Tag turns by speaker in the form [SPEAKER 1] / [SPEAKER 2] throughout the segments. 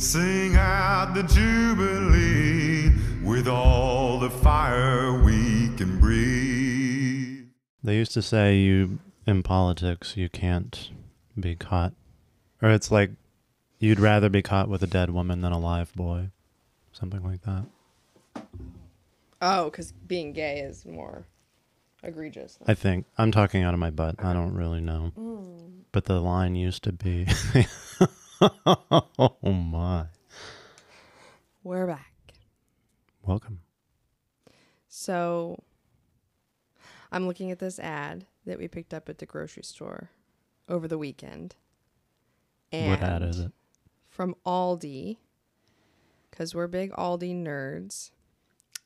[SPEAKER 1] Sing out the Jubilee with all the fire we can breathe.
[SPEAKER 2] They used to say you in politics you can't be caught, or it's like you'd rather be caught with a dead woman than a live boy, something like that.
[SPEAKER 3] Oh, because being gay is more egregious.
[SPEAKER 2] I think I'm talking out of my butt. I don't really know, mm. but the line used to be, "Oh my,
[SPEAKER 3] We're back.
[SPEAKER 2] welcome."
[SPEAKER 3] So I'm looking at this ad that we picked up at the grocery store over the weekend.
[SPEAKER 2] what ad is it?
[SPEAKER 3] From Aldi, because we're big Aldi nerds.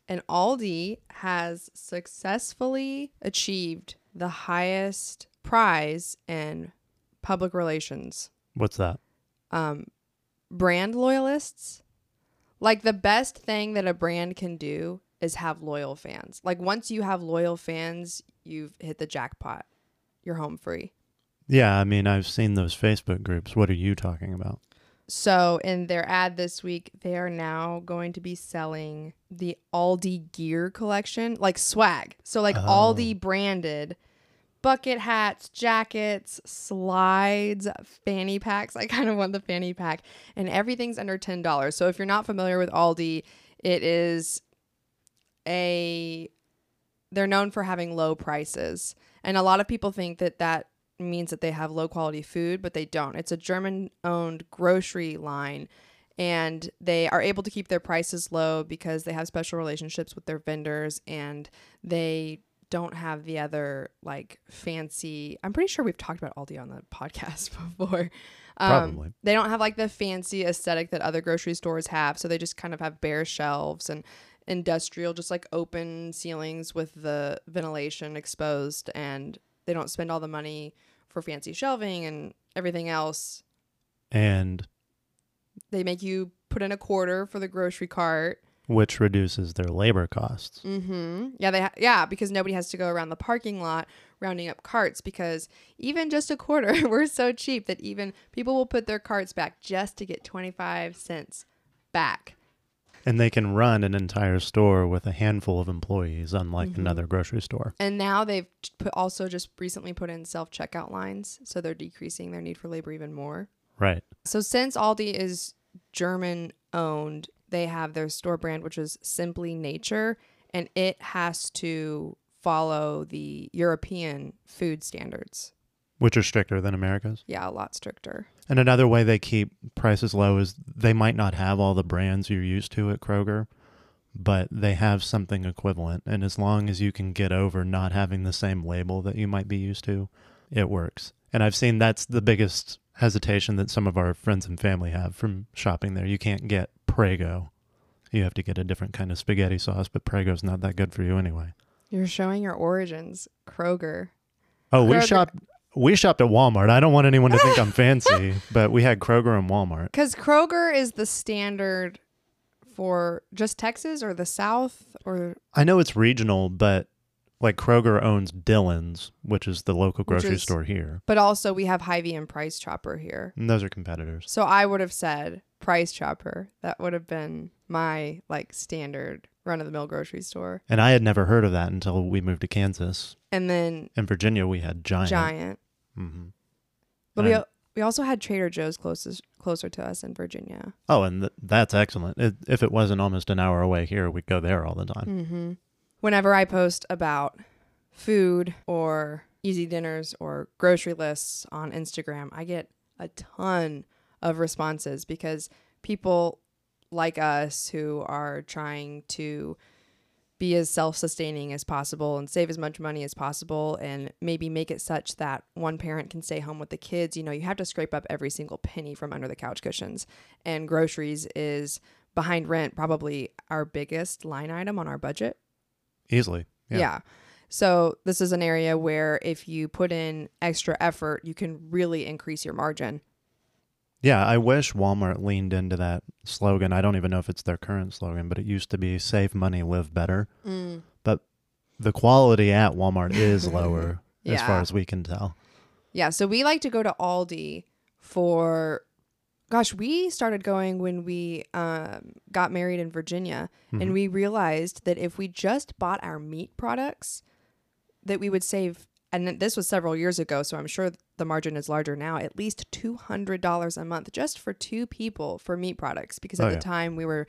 [SPEAKER 3] And Aldi has successfully achieved the highest prize in public relations.
[SPEAKER 2] What's that?
[SPEAKER 3] Um, brand loyalists. Like the best thing that a brand can do is have loyal fans. Like once you have loyal fans, you've hit the jackpot. You're home free.
[SPEAKER 2] Yeah, I mean, I've seen those Facebook groups. What are you talking about?
[SPEAKER 3] So in their ad this week, they are now going to be selling the Aldi gear collection, like swag. So like Aldi branded bucket hats, jackets, slides, fanny packs. I kind of want the fanny pack, and everything's under ten dollars. So if you're not familiar with Aldi, it is a they're known for having low prices, and a lot of people think that that means that they have low quality food, but they don't. It's a German owned grocery line and they are able to keep their prices low because they have special relationships with their vendors and they don't have the other like fancy I'm pretty sure we've talked about Aldi on the podcast before. Um,
[SPEAKER 2] Probably.
[SPEAKER 3] They don't have like the fancy aesthetic that other grocery stores have, so they just kind of have bare shelves and industrial just like open ceilings with the ventilation exposed and they don't spend all the money for fancy shelving and everything else.
[SPEAKER 2] And
[SPEAKER 3] They make you put in a quarter for the grocery cart.
[SPEAKER 2] Which reduces their labor costs.
[SPEAKER 3] Mm-hmm. Yeah, they ha- yeah because nobody has to go around the parking lot rounding up carts because even just a quarter, we're so cheap that even people will put their carts back just to get twenty five cents back.
[SPEAKER 2] And they can run an entire store with a handful of employees, unlike
[SPEAKER 3] Mm-hmm.
[SPEAKER 2] another grocery store.
[SPEAKER 3] And now they've put also just recently put in self checkout lines, so they're decreasing their need for labor even more.
[SPEAKER 2] Right.
[SPEAKER 3] So since Aldi is German owned, they have their store brand, which is Simply Nature, and it has to follow the European food standards.
[SPEAKER 2] Which are stricter than America's.
[SPEAKER 3] Yeah, a lot stricter.
[SPEAKER 2] And another way they keep prices low is they might not have all the brands you're used to at Kroger, but they have something equivalent. And as long as you can get over not having the same label that you might be used to, it works. And I've seen that's the biggest hesitation that some of our friends and family have from shopping there. You can't get Prego. You have to get a different kind of spaghetti sauce, but Prego's not that good for you anyway.
[SPEAKER 3] You're showing your origins, Kroger.
[SPEAKER 2] Oh, we
[SPEAKER 3] Kroger-
[SPEAKER 2] shopped we shopped at Walmart. I don't want anyone to think I'm fancy, but we had Kroger and Walmart.
[SPEAKER 3] Because Kroger is the standard for just Texas or the South or
[SPEAKER 2] I know it's regional, but like Kroger owns Dillons, which is the local
[SPEAKER 3] Which
[SPEAKER 2] grocery
[SPEAKER 3] is-
[SPEAKER 2] store here.
[SPEAKER 3] but also we have Hy-Vee and Price Chopper here.
[SPEAKER 2] And those are competitors.
[SPEAKER 3] So I would have said Price Chopper. That would have been my like standard run of the mill grocery store.
[SPEAKER 2] And I had never heard of that until we moved to Kansas.
[SPEAKER 3] And then
[SPEAKER 2] In Virginia, we had Giant.
[SPEAKER 3] Giant.
[SPEAKER 2] hmm
[SPEAKER 3] But we,
[SPEAKER 2] And-
[SPEAKER 3] al- we also had Trader Joe's closest closer to us in Virginia.
[SPEAKER 2] Oh, and th- that's excellent. It, if it wasn't almost an hour away here, we'd go there all the time.
[SPEAKER 3] Mm-hmm. Whenever I post about food or easy dinners or grocery lists on Instagram, I get a ton of responses because people like us who are trying to be as self-sustaining as possible and save as much money as possible and maybe make it such that one parent can stay home with the kids. You know you have to scrape up every single penny from under the couch cushions. And groceries is behind rent probably our biggest line item on our budget
[SPEAKER 2] Easily.
[SPEAKER 3] yeah.
[SPEAKER 2] Yeah.
[SPEAKER 3] So this is an area where if you put in extra effort, you can really increase your margin.
[SPEAKER 2] Yeah, I wish Walmart leaned into that slogan. I don't even know if it's their current slogan, but it used to be save money, live better. Mm. But the quality at Walmart is lower as far as we can tell.
[SPEAKER 3] Yeah, so we like to go to Aldi for gosh, we started going when we um, got married in Virginia, and we realized that if we just bought our meat products, that we would save. And this was several years ago, so I'm sure the margin is larger now. At least two hundred dollars a month just for two people for meat products, because at
[SPEAKER 2] Oh,
[SPEAKER 3] the
[SPEAKER 2] yeah.
[SPEAKER 3] time we were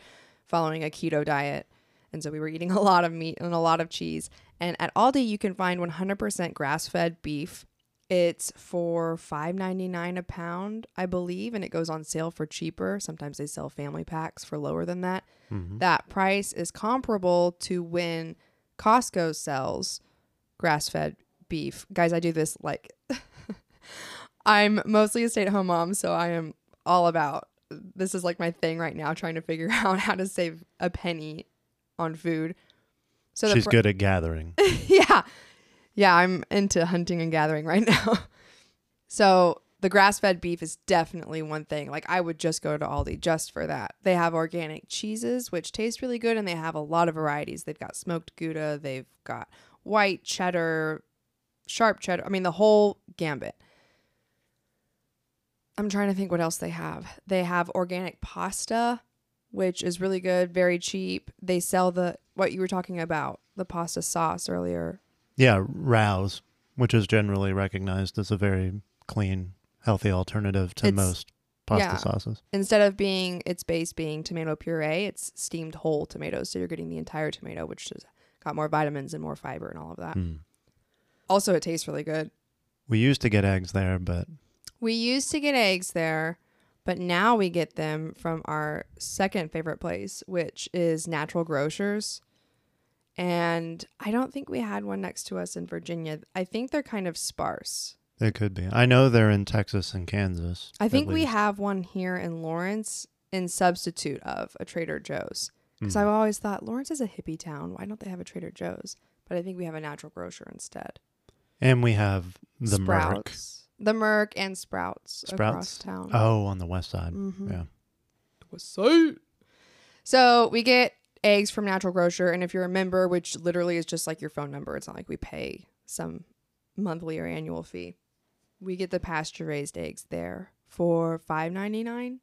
[SPEAKER 3] following a keto diet, and so we were eating a lot of meat and a lot of cheese. And at Aldi, you can find 100% grass-fed beef it's for five ninety nine a pound, I believe, and it goes on sale for cheaper. Sometimes they sell family packs for lower than that. Mm-hmm. That price is comparable to when Costco sells grass fed beef. Guys, I do this like I'm mostly a stay at home mom, so I am all about this is like my thing right now, trying to figure out how to save a penny on food. So
[SPEAKER 2] She's
[SPEAKER 3] pr-
[SPEAKER 2] good at gathering.
[SPEAKER 3] yeah. Yeah, I'm into hunting and gathering right now. so the grass fed beef is definitely one thing. Like I would just go to Aldi just for that. They have organic cheeses, which taste really good, and they have a lot of varieties. They've got smoked Gouda, they've got white cheddar, sharp cheddar. I mean, the whole gambit. I'm trying to think what else they have. They have organic pasta, which is really good, very cheap. They sell the what you were talking about, the pasta sauce earlier.
[SPEAKER 2] Yeah, Rao's, which is generally recognized as a very clean, healthy alternative to
[SPEAKER 3] It's-
[SPEAKER 2] most pasta
[SPEAKER 3] yeah.
[SPEAKER 2] sauces.
[SPEAKER 3] Instead of being its base being tomato puree, it's steamed whole tomatoes, so you're getting the entire tomato, which has got more vitamins and more fiber and all of that.
[SPEAKER 2] Mm.
[SPEAKER 3] Also, it tastes really good.
[SPEAKER 2] We used to get eggs there, but
[SPEAKER 3] We used to get eggs there, but now we get them from our second favorite place, which is Natural Grocers. And I don't think we had one next to us in Virginia. I think they're kind of sparse.
[SPEAKER 2] it could be. I know they're in Texas and Kansas.
[SPEAKER 3] I
[SPEAKER 2] at
[SPEAKER 3] think we have one here in Lawrence in substitute of a Trader Joe's. Because
[SPEAKER 2] Mm.
[SPEAKER 3] I've always thought Lawrence is a hippie town. Why don't they have a Trader Joe's? But I think we have a natural grocer instead.
[SPEAKER 2] And we have the
[SPEAKER 3] Merc. The Merc and Sprouts, across
[SPEAKER 2] Sprouts?
[SPEAKER 3] town.
[SPEAKER 2] Oh, on the west side.
[SPEAKER 3] Mhm.
[SPEAKER 2] Yeah.
[SPEAKER 3] So we get eggs from Natural Grocer, and if you're a member, which literally is just like your phone number, it's not like we pay some monthly or annual fee. We get the pasture raised eggs there for five ninety nine.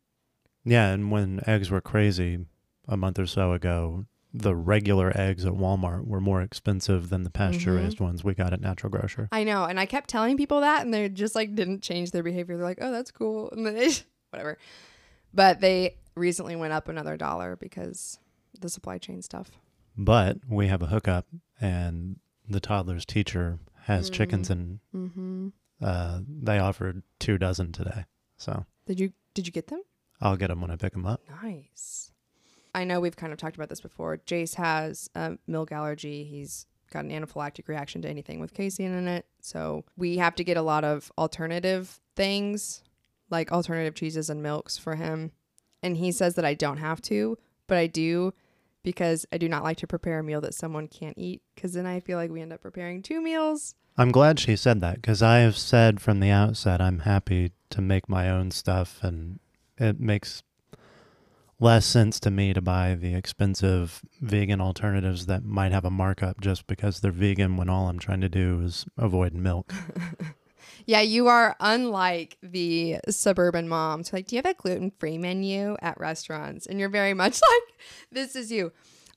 [SPEAKER 2] Yeah, and when eggs were crazy a month or so ago, the regular eggs at Walmart were more expensive than the mm-hmm. pasture raised ones we got at Natural Grocer.
[SPEAKER 3] I know, and I kept telling people that, and they just like didn't change their behavior. They're like, "Oh, that's cool," and then they whatever. But they recently went up another dollar because the supply chain stuff.
[SPEAKER 2] But we have a hookup, and the toddler's teacher has chickens, and
[SPEAKER 3] Mm-hmm.
[SPEAKER 2] uh, they offered two dozen today. So
[SPEAKER 3] Did you did you get them?
[SPEAKER 2] I'll get them when I pick them up.
[SPEAKER 3] Nice. I know we've kind of talked about this before. Jace has a milk allergy. He's got an anaphylactic reaction to anything with casein in it. So we have to get a lot of alternative things, like alternative cheeses and milks for him. And he says that I don't have to, but I do because I do not like to prepare a meal that someone can't eat because then I feel like we end up preparing two meals.
[SPEAKER 2] I'm glad she said that because I have said from the outset I'm happy to make my own stuff, and it makes less sense to me to buy the expensive vegan alternatives that might have a markup just because they're vegan when all I'm trying to do is avoid milk.
[SPEAKER 3] Yeah, you are unlike the suburban moms. Like, do you have a gluten free menu at restaurants? And you're very much like, this is you.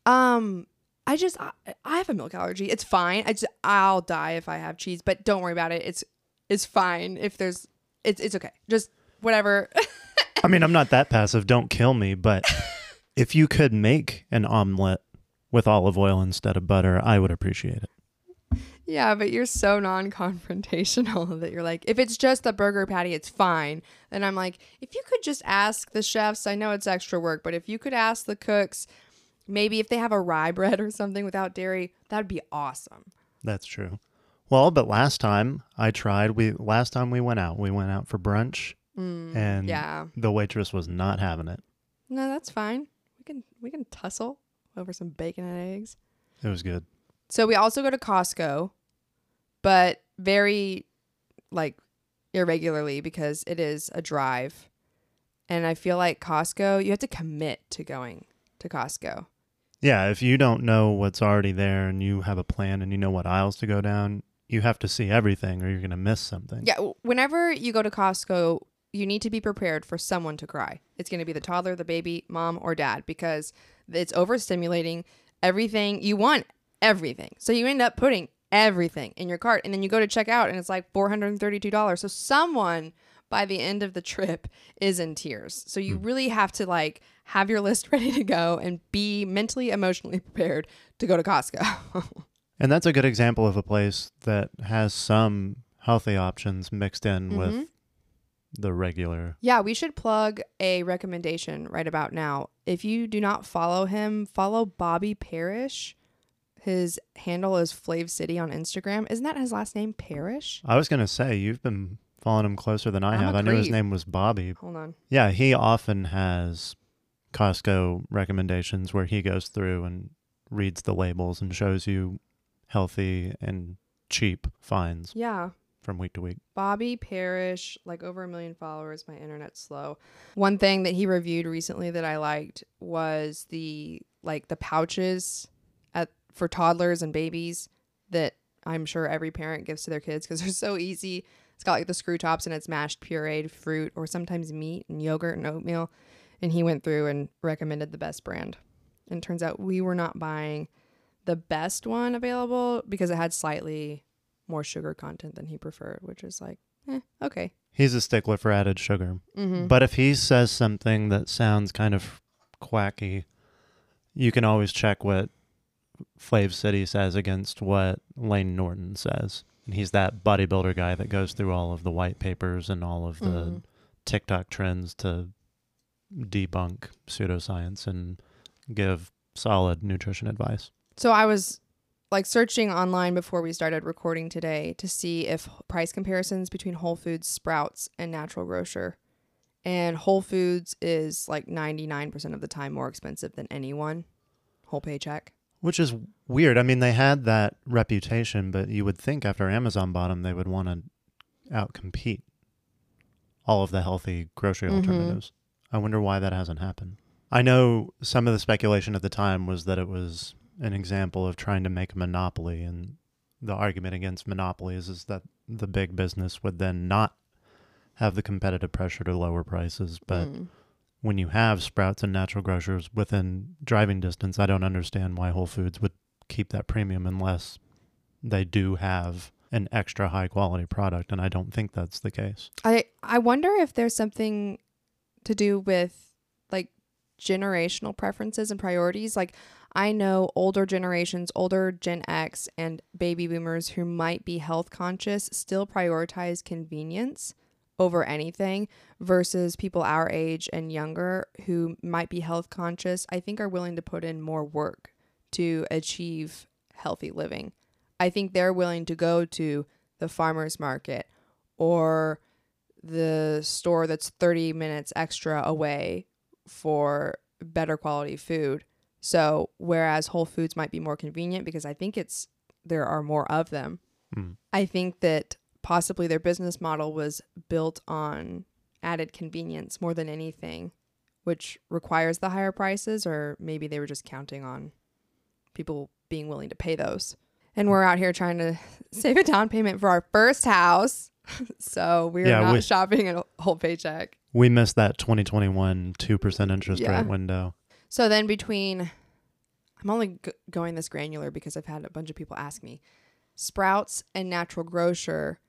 [SPEAKER 3] Um, I just, I, I have a milk allergy. It's fine. I just, I'll die if I have cheese, but don't worry about it. It's, it's fine if there's, it's, it's okay. Just whatever.
[SPEAKER 2] I mean, I'm not that passive. Don't kill me. But if you could make an omelet with olive oil instead of butter, I would appreciate it.
[SPEAKER 3] Yeah, but you're so non confrontational that you're like, if it's just a burger patty, it's fine. And I'm like, if you could just ask the chefs, I know it's extra work, but if you could ask the cooks, maybe if they have a rye bread or something without dairy, that'd be awesome.
[SPEAKER 2] That's true. Well, but last time I tried, we last time we went out, we went out for brunch, mm, and
[SPEAKER 3] Yeah.
[SPEAKER 2] the waitress was not having it.
[SPEAKER 3] No, that's fine. We can we can tussle over some bacon and eggs.
[SPEAKER 2] It was good.
[SPEAKER 3] So we also go to Costco, but very like irregularly because it is a drive. And I feel like Costco, you have to commit to going to Costco.
[SPEAKER 2] Yeah, if you don't know what's already there and you have a plan and you know what aisles to go down, you have to see everything or you're going to miss something.
[SPEAKER 3] Yeah, whenever you go to Costco, you need to be prepared for someone to cry. It's going to be the toddler, the baby, mom, or dad because it's overstimulating. Everything you want, everything. So you end up putting everything in your cart and then you go to check out and it's like $432. So someone by the end of the trip is in tears. So you really have to like have your list ready to go and be mentally, emotionally prepared to go to Costco.
[SPEAKER 2] And that's a good example of a place that has some healthy options mixed in
[SPEAKER 3] Mm-hmm.
[SPEAKER 2] with the regular.
[SPEAKER 3] Yeah, we should plug a recommendation right about now. If you do not follow him, follow Bobby Parrish. His handle is FlavCity on Instagram. Isn't that his last name, Parrish?
[SPEAKER 2] I was going to say, you've been following him closer than I
[SPEAKER 3] I'm
[SPEAKER 2] have. I knew his name was Bobby.
[SPEAKER 3] Hold on.
[SPEAKER 2] Yeah, he often has Costco recommendations where he goes through and reads the labels and shows you healthy and cheap finds
[SPEAKER 3] Yeah,
[SPEAKER 2] from week to week.
[SPEAKER 3] Bobby Parrish, like over a million followers. My internet's slow. One thing that he reviewed recently that I liked was the like the pouches for toddlers and babies that I'm sure every parent gives to their kids because they're so easy. It's got like the screw tops and it's mashed pureed fruit or sometimes meat and yogurt and oatmeal. And he went through and recommended the best brand. And turns out we were not buying the best one available because it had slightly more sugar content than he preferred, which is like, eh, okay.
[SPEAKER 2] He's a stickler for added sugar.
[SPEAKER 3] Mm-hmm.
[SPEAKER 2] But if he says something that sounds kind of quacky, you can always check what FlavCity says against what Layne Norton says. And he's that bodybuilder guy that goes through all of the white papers and all of the
[SPEAKER 3] Mhm.
[SPEAKER 2] TikTok trends to debunk pseudoscience and give solid nutrition advice.
[SPEAKER 3] So I was like searching online before we started recording today to see if price comparisons between Whole Foods, Sprouts, and Natural Grocer. And Whole Foods is like 99% of the time more expensive than anyone. Whole paycheck.
[SPEAKER 2] Which is weird. I mean, they had that reputation, but you would think after Amazon bought them, they would want to outcompete all of the healthy grocery
[SPEAKER 3] Mhm.
[SPEAKER 2] alternatives. I wonder why that hasn't happened. I know some of the speculation at the time was that it was an example of trying to make a monopoly, and the argument against monopolies is that the big business would then not have the competitive pressure to lower prices. But
[SPEAKER 3] Mm.
[SPEAKER 2] When you have Sprouts and natural grocers within driving distance, I don't understand why Whole Foods would keep that premium unless they do have an extra high quality product, and I don't think that's the case.
[SPEAKER 3] I I wonder if there's something to do with like generational preferences and priorities. Like I know older generations, older Gen X and baby boomers who might be health conscious still prioritize convenience over anything versus people our age and younger who might be health conscious, I think are willing to put in more work to achieve healthy living. I think they're willing to go to the farmer's market or the store that's 30 minutes extra away for better quality food. So, whereas Whole Foods might be more convenient because I think it's there are more of them.
[SPEAKER 2] Mm.
[SPEAKER 3] I think that possibly their business model was built on added convenience more than anything, which requires the higher prices, or maybe they were just counting on people being willing to pay those. And we're out here trying to save a down payment for our first house. so we're
[SPEAKER 2] Yeah,
[SPEAKER 3] not
[SPEAKER 2] we-
[SPEAKER 3] shopping at a whole paycheck.
[SPEAKER 2] We missed that 2021 2% interest
[SPEAKER 3] Yeah.
[SPEAKER 2] rate window.
[SPEAKER 3] So then between, I'm only g- going this granular because I've had a bunch of people ask me, Sprouts and Natural Grocer.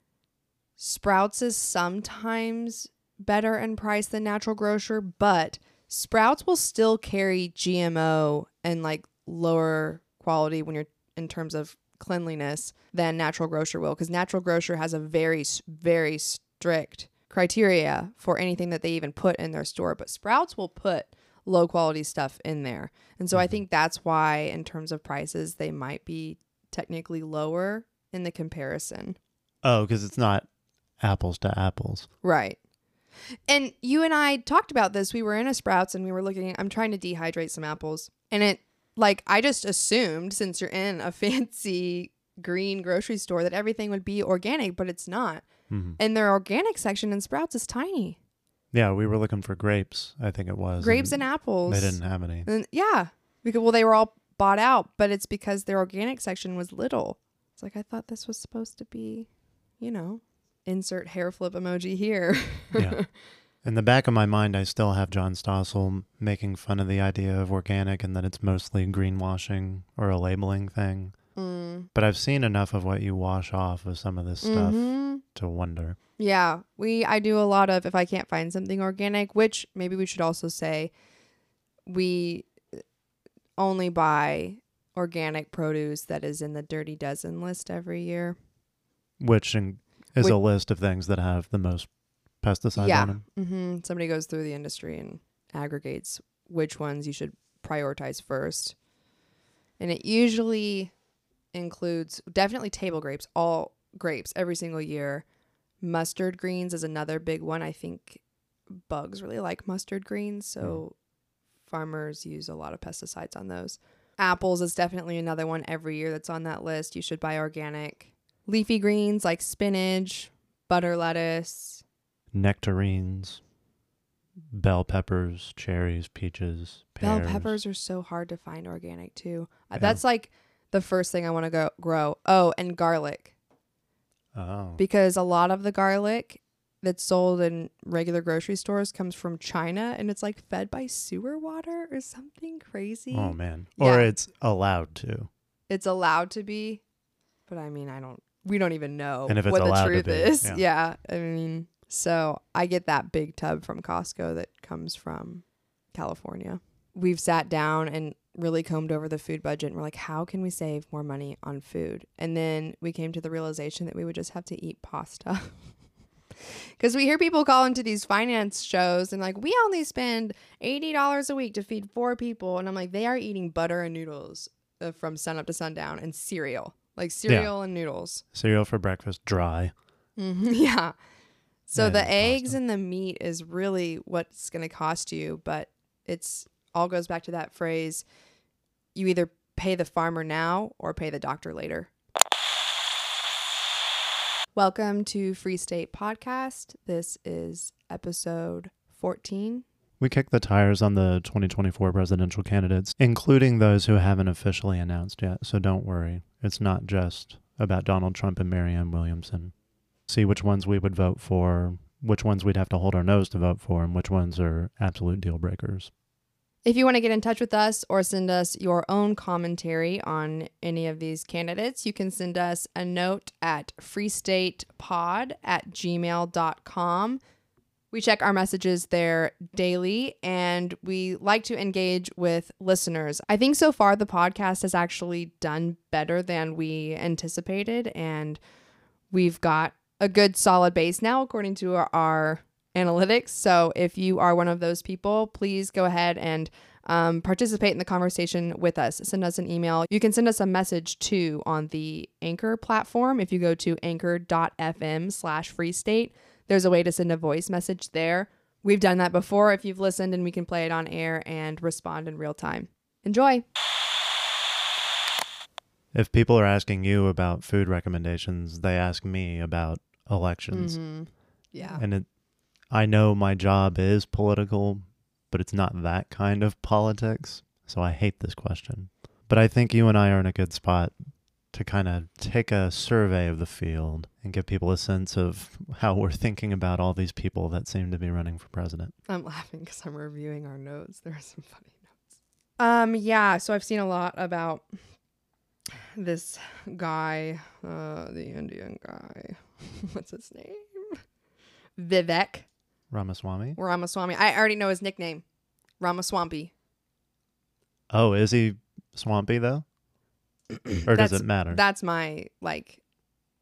[SPEAKER 3] Sprouts is sometimes better in price than Natural Grocer, but Sprouts will still carry GMO and like lower quality when you're in terms of cleanliness than Natural Grocer will because Natural Grocer has a very very strict criteria for anything that they even put in their store, but Sprouts will put low quality stuff in there. And so I think mm-hmm. that's why in terms of prices they might be technically lower in the comparison.
[SPEAKER 2] Oh, because it's not apples to apples.
[SPEAKER 3] Right. And you and I talked about this. We were in a Sprouts and we were looking I'm trying to dehydrate some apples. And it like I just assumed since you're in a fancy green grocery store that everything would be organic, but it's not.
[SPEAKER 2] hmm
[SPEAKER 3] And their organic section in Sprouts is tiny.
[SPEAKER 2] Yeah, we were looking for grapes, I think it was.
[SPEAKER 3] Grapes and apples.
[SPEAKER 2] They didn't have any.
[SPEAKER 3] And yeah, because well, they were all bought out, but it's because their organic section was little. It's like I thought this was supposed to be, you know, insert hair flip emoji here.
[SPEAKER 2] Yeah. In the back of my mind, I still have John Stossel making fun of the idea of organic and that it's mostly greenwashing or a labeling thing.
[SPEAKER 3] Mm.
[SPEAKER 2] But I've seen enough of what you wash off of some of this stuff
[SPEAKER 3] Mhm.
[SPEAKER 2] to wonder.
[SPEAKER 3] Yeah, we I do a lot of if I can't find something organic, which maybe we should also say we only buy organic produce that is in the dirty dozen list every year.
[SPEAKER 2] which in, is a list of things that have the most pesticides
[SPEAKER 3] Yeah.
[SPEAKER 2] on them.
[SPEAKER 3] hmm Somebody goes through the industry and aggregates which ones you should prioritize first. And it usually includes definitely table grapes, all grapes every single year. Mustard greens is another big one. I think bugs really like mustard greens, so farmers use a lot of pesticides on those. Apples is definitely another one every year that's on that list. You should buy organic. Leafy greens like spinach, butter lettuce,
[SPEAKER 2] Nectarines, bell peppers, cherries, peaches,
[SPEAKER 3] Bell peppers are so hard to find organic too. Uh,
[SPEAKER 2] Yeah.
[SPEAKER 3] That's like the first thing I want to go grow. Oh, and garlic
[SPEAKER 2] Oh,
[SPEAKER 3] because a lot of the garlic that's sold in regular grocery stores comes from China and it's like fed by sewer water or something crazy.
[SPEAKER 2] oh man.
[SPEAKER 3] Yeah.
[SPEAKER 2] Or it's allowed to.
[SPEAKER 3] It's allowed to be, but I mean, I don't. We don't even know
[SPEAKER 2] And if
[SPEAKER 3] what the truth is.
[SPEAKER 2] yeah.
[SPEAKER 3] Yeah, I mean, so I get that big tub from Costco that comes from California. We've sat down and really combed over the food budget and we're like, how can we save more money on food? And then we came to the realization that we would just have to eat pasta. Because we hear people call into these finance shows and like, we only spend $80 a week to feed four people. And I'm like, they are eating butter and noodles uh, from sun up to sundown and cereal, like cereal and noodles.
[SPEAKER 2] Cereal for breakfast, dry.
[SPEAKER 3] Mhm, Yeah. So
[SPEAKER 2] And
[SPEAKER 3] the
[SPEAKER 2] pasta.
[SPEAKER 3] eggs and the meat is really what's going to cost you, but it's all goes back to that phrase you either pay the farmer now or pay the doctor later. Welcome to Free State Podcast. This is episode 14.
[SPEAKER 2] We kick the tires on the 2024 presidential candidates, including those who haven't officially announced yet. So don't worry. It's not just about Donald Trump and Marianne Williamson. See which ones we would vote for, which ones we'd have to hold our nose to vote for, and which ones are absolute deal breakers.
[SPEAKER 3] If you want to get in touch with us or send us your own commentary on any of these candidates, you can send us a note at freestatepod at gmail.com. We check our messages there daily and we like to engage with listeners. I think so far the podcast has actually done better than we anticipated, and we've got a good solid base now, according to our, our analytics. So if you are one of those people, please go ahead and um, participate in the conversation with us. Send us an email. You can send us a message too on the Anchor platform. If you go to anchor.fm slash free state, there's a way to send a voice message there. We've done that before if you've listened, and we can play it on air and respond in real time. Enjoy.
[SPEAKER 2] If people are asking you about food recommendations, they ask me about elections. Mm-hmm.
[SPEAKER 3] Yeah.
[SPEAKER 2] And it, I know my job is political, but it's not that kind of politics. So I hate this question. But I think you and I are in a good spot to kind of take a survey of the field and give people a sense of how we're thinking about all these people that seem to be running for president.
[SPEAKER 3] I'm laughing because I'm reviewing our notes. There are some funny notes. Um, yeah. So I've seen a lot about this guy, uh, the Indian guy. What's his name? Vivek
[SPEAKER 2] Ramaswamy?
[SPEAKER 3] Ramaswamy. I already know his nickname, Ramaswampy.
[SPEAKER 2] Oh, is he swampy though? Or does it matter?
[SPEAKER 3] That's my like.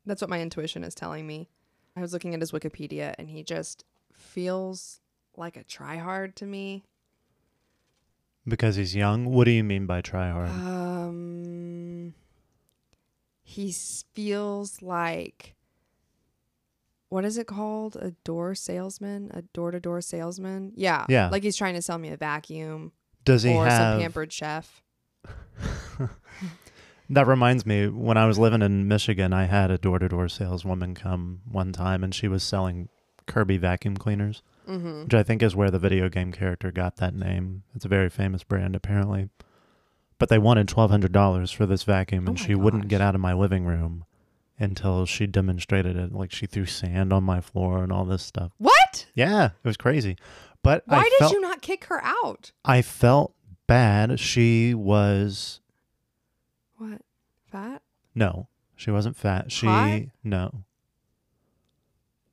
[SPEAKER 3] That's what my intuition is telling me. I was looking at his Wikipedia, and he just feels like a tryhard to me.
[SPEAKER 2] because he's young? What do you mean by try hard?
[SPEAKER 3] Um, he feels like what is it called? A door salesman, a door to door salesman. Yeah,
[SPEAKER 2] Yeah.
[SPEAKER 3] Like he's trying to sell me a vacuum
[SPEAKER 2] Does he
[SPEAKER 3] or some
[SPEAKER 2] have
[SPEAKER 3] pampered chef.
[SPEAKER 2] That reminds me, when I was living in Michigan, I had a door to door saleswoman come one time and she was selling Kirby vacuum cleaners,
[SPEAKER 3] Mm-hmm.
[SPEAKER 2] which I think is where the video game character got that name. It's a very famous brand, apparently. But they wanted $1,200 for this vacuum
[SPEAKER 3] Oh
[SPEAKER 2] and she wouldn't get out of my living room until she demonstrated it. Like she threw sand on my floor and all this stuff.
[SPEAKER 3] What?
[SPEAKER 2] Yeah, it was crazy. But
[SPEAKER 3] Why
[SPEAKER 2] I
[SPEAKER 3] did
[SPEAKER 2] felt,
[SPEAKER 3] you not kick her out?
[SPEAKER 2] I felt bad. She was
[SPEAKER 3] What? Fat?
[SPEAKER 2] no, she wasn't fat. She
[SPEAKER 3] Hot?
[SPEAKER 2] no.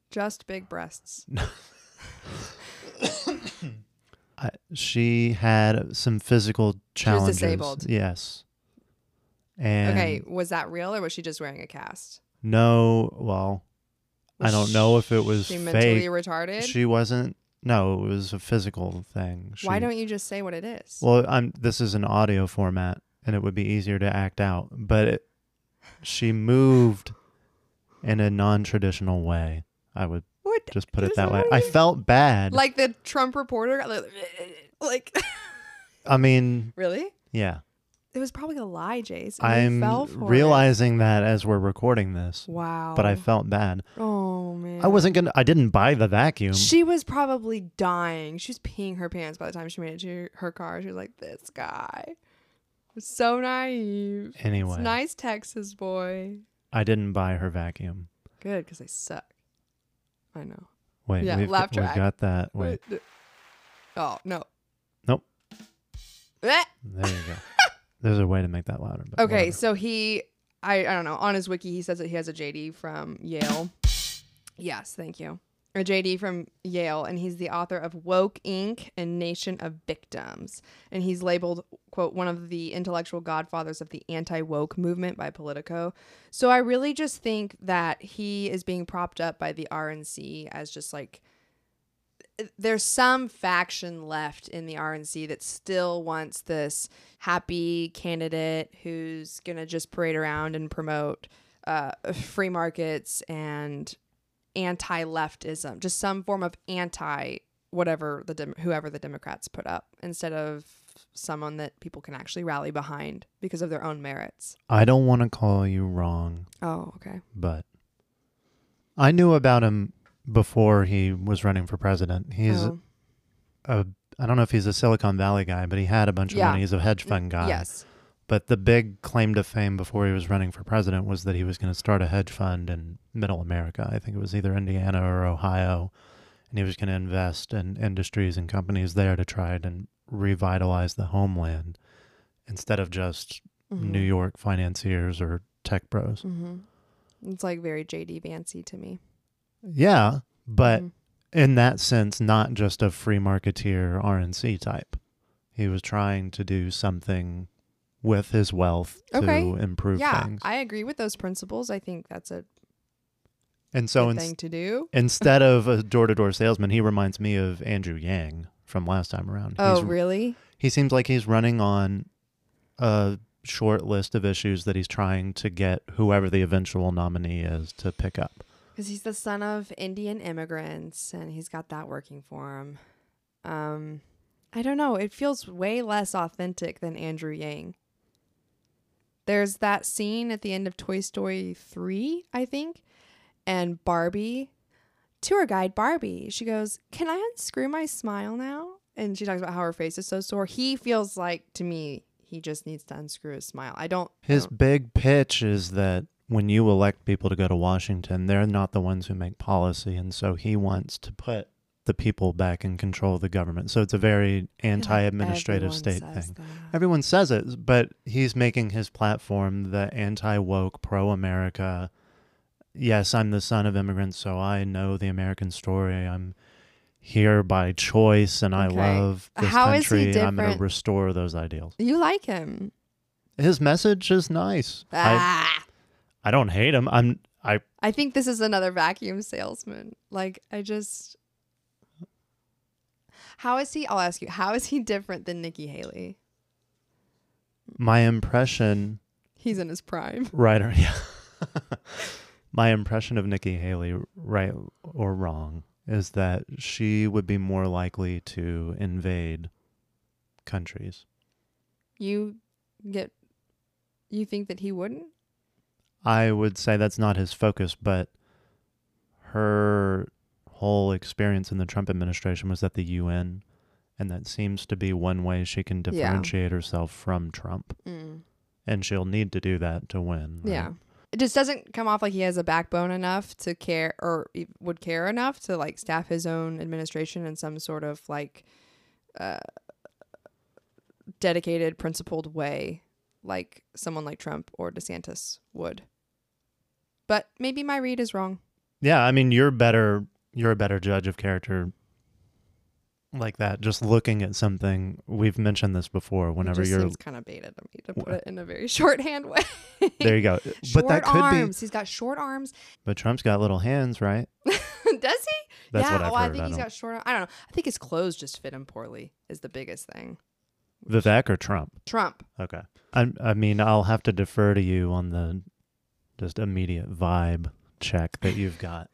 [SPEAKER 3] Just big breasts.
[SPEAKER 2] I, she had some physical challenges.
[SPEAKER 3] disabled.
[SPEAKER 2] Yes. And
[SPEAKER 3] okay, was that real or was she just wearing a cast?
[SPEAKER 2] no, well, I don't know if it was
[SPEAKER 3] she mentally
[SPEAKER 2] fake.
[SPEAKER 3] retarded?
[SPEAKER 2] She wasn't. No, it was a physical thing. She,
[SPEAKER 3] Why don't you just say what it is?
[SPEAKER 2] Well, I'm. This is an audio format, and it would be easier to act out. But it, she moved in a non-traditional way. I would
[SPEAKER 3] what?
[SPEAKER 2] just put it that way. I felt bad.
[SPEAKER 3] Like the Trump reporter? Like,
[SPEAKER 2] I mean,
[SPEAKER 3] really?
[SPEAKER 2] yeah.
[SPEAKER 3] It was probably a lie, Jace.
[SPEAKER 2] I'm
[SPEAKER 3] for it.
[SPEAKER 2] realizing that as we're recording this,
[SPEAKER 3] Wow.
[SPEAKER 2] but I felt bad.
[SPEAKER 3] Oh man.
[SPEAKER 2] I wasn't gonna. I didn't buy the vacuum.
[SPEAKER 3] She was probably dying. She was peeing her pants by the time she made it to her car. She was like, "This guy, so naive.
[SPEAKER 2] Anyway,
[SPEAKER 3] It's nice Texas boy.
[SPEAKER 2] I didn't buy her vacuum.
[SPEAKER 3] Good, because they suck. I know.
[SPEAKER 2] Wait,
[SPEAKER 3] Yeah,
[SPEAKER 2] we've,
[SPEAKER 3] laugh
[SPEAKER 2] got, we've got that. Wait,
[SPEAKER 3] Oh no.
[SPEAKER 2] Nope.
[SPEAKER 3] Eh.
[SPEAKER 2] there you go. There's a way to make that louder. But
[SPEAKER 3] Okay,
[SPEAKER 2] whatever.
[SPEAKER 3] so he, I, I don't know. On his wiki, he says that he has a JD from Yale. Yes, thank you. A JD from Yale, and he's the author of Woke Inc. and Nation of Victims. And he's labeled, quote, one of the intellectual godfathers of the anti woke movement by Politico. So I really just think that he is being propped up by the RNC as just like there's some faction left in the RNC that still wants this happy candidate who's gonna just parade around and promote uh, free markets and anti-leftism, just some form of anti whatever the Dem- whoever the Democrats put up, instead of someone that people can actually rally behind because of their own merits.
[SPEAKER 2] I don't want to call you wrong,
[SPEAKER 3] Oh, okay.
[SPEAKER 2] but I knew about him before he was running for president. He's
[SPEAKER 3] Oh,
[SPEAKER 2] a I don't know if he's a Silicon Valley guy, but he had a bunch of
[SPEAKER 3] Yeah.
[SPEAKER 2] money. He's a hedge mm, fund guy.
[SPEAKER 3] yes.
[SPEAKER 2] But the big claim to fame before he was running for president was that he was going to start a hedge fund in middle America. I think it was either Indiana or Ohio. And he was going to invest in industries and companies there to try and revitalize the homeland instead of just New York financiers or tech bros.
[SPEAKER 3] hmm It's like very JD Vancy to me.
[SPEAKER 2] Yeah, but
[SPEAKER 3] Mhm.
[SPEAKER 2] in that sense, not just a free marketeer RNC type. He was trying to do something with his wealth to improve
[SPEAKER 3] yeah,
[SPEAKER 2] things.
[SPEAKER 3] I agree with those principles. I think that's a
[SPEAKER 2] and so
[SPEAKER 3] good thing to do.
[SPEAKER 2] instead of a door-to-door salesman, he reminds me of Andrew Yang from last time around.
[SPEAKER 3] Oh,
[SPEAKER 2] He's-
[SPEAKER 3] really?
[SPEAKER 2] He seems like he's running on a short list of issues that he's trying to get whoever the eventual nominee is to pick up.
[SPEAKER 3] Because he's the son of Indian immigrants, and he's got that working for him. Um, I don't know. It feels way less authentic than Andrew Yang. There's that scene at the end of Toy Story 3, I think, and Barbie, tour guide Barbie, she goes, Can I unscrew my smile now? And she talks about how her face is so sore. He feels like, to me, he just needs to unscrew his smile. I don't. I
[SPEAKER 2] His
[SPEAKER 3] don't-
[SPEAKER 2] big pitch is that when you elect people to go to Washington, they're not the ones who make policy. And so he wants to put the people back in control of the government. So it's a very
[SPEAKER 3] I like
[SPEAKER 2] anti administrative
[SPEAKER 3] everyone
[SPEAKER 2] state thing.
[SPEAKER 3] that.
[SPEAKER 2] Everyone says it, but he's making his platform the anti woke, pro America. Yes, I'm the son of immigrants, so I know the American story. I'm here by choice and I love this
[SPEAKER 3] How is he
[SPEAKER 2] country. I'm going to restore those ideals.
[SPEAKER 3] You like him.
[SPEAKER 2] His message is nice. I,
[SPEAKER 3] Ah.
[SPEAKER 2] I don't hate him. I'm I
[SPEAKER 3] I think this is another vacuum salesman. Like I just How is he I'll ask you, how is he different than Nikki Haley?
[SPEAKER 2] my impression
[SPEAKER 3] He's in his prime.
[SPEAKER 2] right yeah. my impression of Nikki Haley, right or wrong, is that she would be more likely to invade countries.
[SPEAKER 3] You get you think that he wouldn't?
[SPEAKER 2] I would say that's not his focus, but her whole experience in the Trump administration was at the UN, and that seems to be one way she can
[SPEAKER 3] Yeah.
[SPEAKER 2] differentiate herself from Trump.
[SPEAKER 3] Mm.
[SPEAKER 2] And she'll need to do that to win. right?
[SPEAKER 3] Yeah. It just doesn't come off like he has a backbone enough to care or would care enough to like staff his own administration in some sort of like uh, dedicated, principled way, like someone like Trump or DeSantis would. But maybe my read is wrong.
[SPEAKER 2] Yeah, I mean, you're better. You're a better judge of character like that. Just looking at something, we've mentioned this before. Whenever you're
[SPEAKER 3] kind of baited of me to put it in a very shorthand way.
[SPEAKER 2] there, you go.
[SPEAKER 3] short
[SPEAKER 2] but that could
[SPEAKER 3] arms.
[SPEAKER 2] be.
[SPEAKER 3] He's got short arms.
[SPEAKER 2] But Trump's got little hands, right?
[SPEAKER 3] Does he?
[SPEAKER 2] That's
[SPEAKER 3] yeah.
[SPEAKER 2] what I've
[SPEAKER 3] oh, I think
[SPEAKER 2] I
[SPEAKER 3] he's got short. I don't know. I think his clothes just fit him poorly. Is the biggest thing.
[SPEAKER 2] Vivek or Trump?
[SPEAKER 3] Trump.
[SPEAKER 2] Okay. I I mean, I'll have to defer to you on the just immediate vibe check that you've got.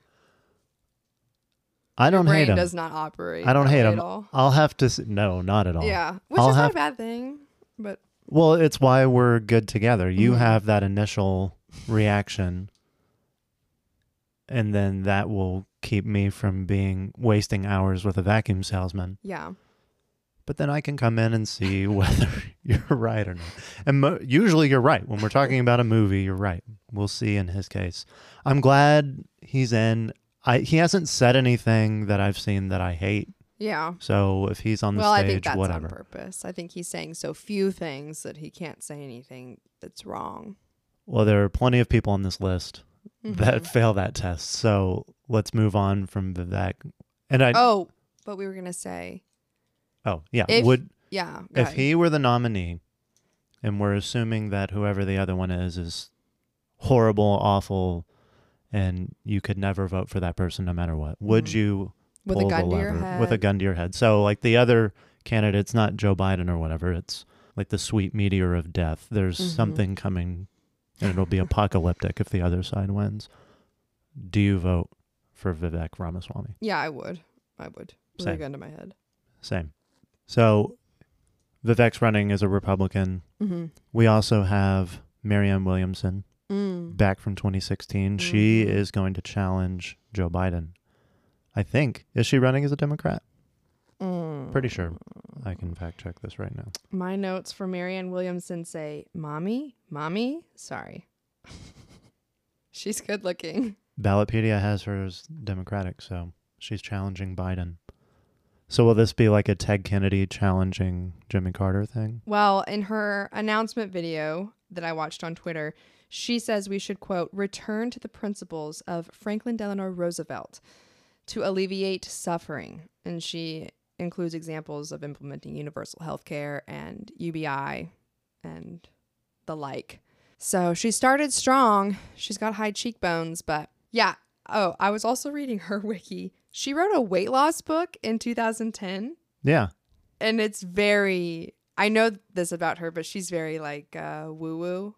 [SPEAKER 2] I don't hate him.
[SPEAKER 3] does not operate.
[SPEAKER 2] I don't hate him.
[SPEAKER 3] At all.
[SPEAKER 2] I'll have to. No, not at all.
[SPEAKER 3] Yeah, which
[SPEAKER 2] I'll
[SPEAKER 3] is
[SPEAKER 2] have-
[SPEAKER 3] not a bad thing. But
[SPEAKER 2] Well, it's why we're good together. You
[SPEAKER 3] Mhm.
[SPEAKER 2] have that initial reaction, and then that will keep me from being wasting hours with a vacuum salesman.
[SPEAKER 3] yeah,
[SPEAKER 2] But then I can come in and see whether you're right or not. And mo- usually you're right. When we're talking about a movie, you're right. We'll see in his case. I'm glad he's in. I he hasn't said anything that I've seen that I hate.
[SPEAKER 3] yeah.
[SPEAKER 2] So if he's on the
[SPEAKER 3] Well, I think that's
[SPEAKER 2] whatever.
[SPEAKER 3] on purpose. I think he's saying so few things that he can't say anything that's wrong.
[SPEAKER 2] Well, there are plenty of people on this list that
[SPEAKER 3] Mhm.
[SPEAKER 2] fail that test. So let's move on from Vivek. And I oh,
[SPEAKER 3] Oh, but we were gonna say, Oh,
[SPEAKER 2] yeah,
[SPEAKER 3] if-
[SPEAKER 2] would
[SPEAKER 3] yeah.
[SPEAKER 2] if
[SPEAKER 3] ahead.
[SPEAKER 2] he were the nominee, and we're assuming that whoever the other one is is horrible, awful, and you could never vote for that person no matter what, would
[SPEAKER 3] Mhm.
[SPEAKER 2] you
[SPEAKER 3] with a gun
[SPEAKER 2] the
[SPEAKER 3] to your
[SPEAKER 2] lever
[SPEAKER 3] head,
[SPEAKER 2] with a gun to your head? So like the other candidate's not Joe Biden or whatever. It's like the sweet meteor of death. There's
[SPEAKER 3] Mhm.
[SPEAKER 2] something coming, and it'll be apocalyptic if the other side wins. Do you vote for Vivek Ramaswamy?
[SPEAKER 3] Yeah, I would. I would. With a
[SPEAKER 2] Same.
[SPEAKER 3] gun to my head.
[SPEAKER 2] Same. So Vivek's running as a Republican.
[SPEAKER 3] Mm-hmm.
[SPEAKER 2] We also have Marianne Williamson
[SPEAKER 3] Mm.
[SPEAKER 2] back from 2016. She
[SPEAKER 3] Mhm.
[SPEAKER 2] is going to challenge Joe Biden. I think. Is she running as a Democrat?
[SPEAKER 3] Mm.
[SPEAKER 2] Pretty sure. I can fact check this right now.
[SPEAKER 3] My notes for Marianne Williamson say, "Mommy, mommy, sorry." She's good looking.
[SPEAKER 2] Ballotpedia has her as Democratic, so she's challenging Biden. So will this be like a Ted Kennedy challenging Jimmy Carter thing?
[SPEAKER 3] Well, in her announcement video that I watched on Twitter, she says we should quote return to the principles of Franklin Delano Roosevelt to alleviate suffering, and she includes examples of implementing universal health care and UBI and the like. So she started strong. She's got high cheekbones, but yeah. Oh, I was also reading her wiki. She wrote a weight loss book in 2010
[SPEAKER 2] Yeah.
[SPEAKER 3] and it's very I know this about her, but she's very like uh woo woo.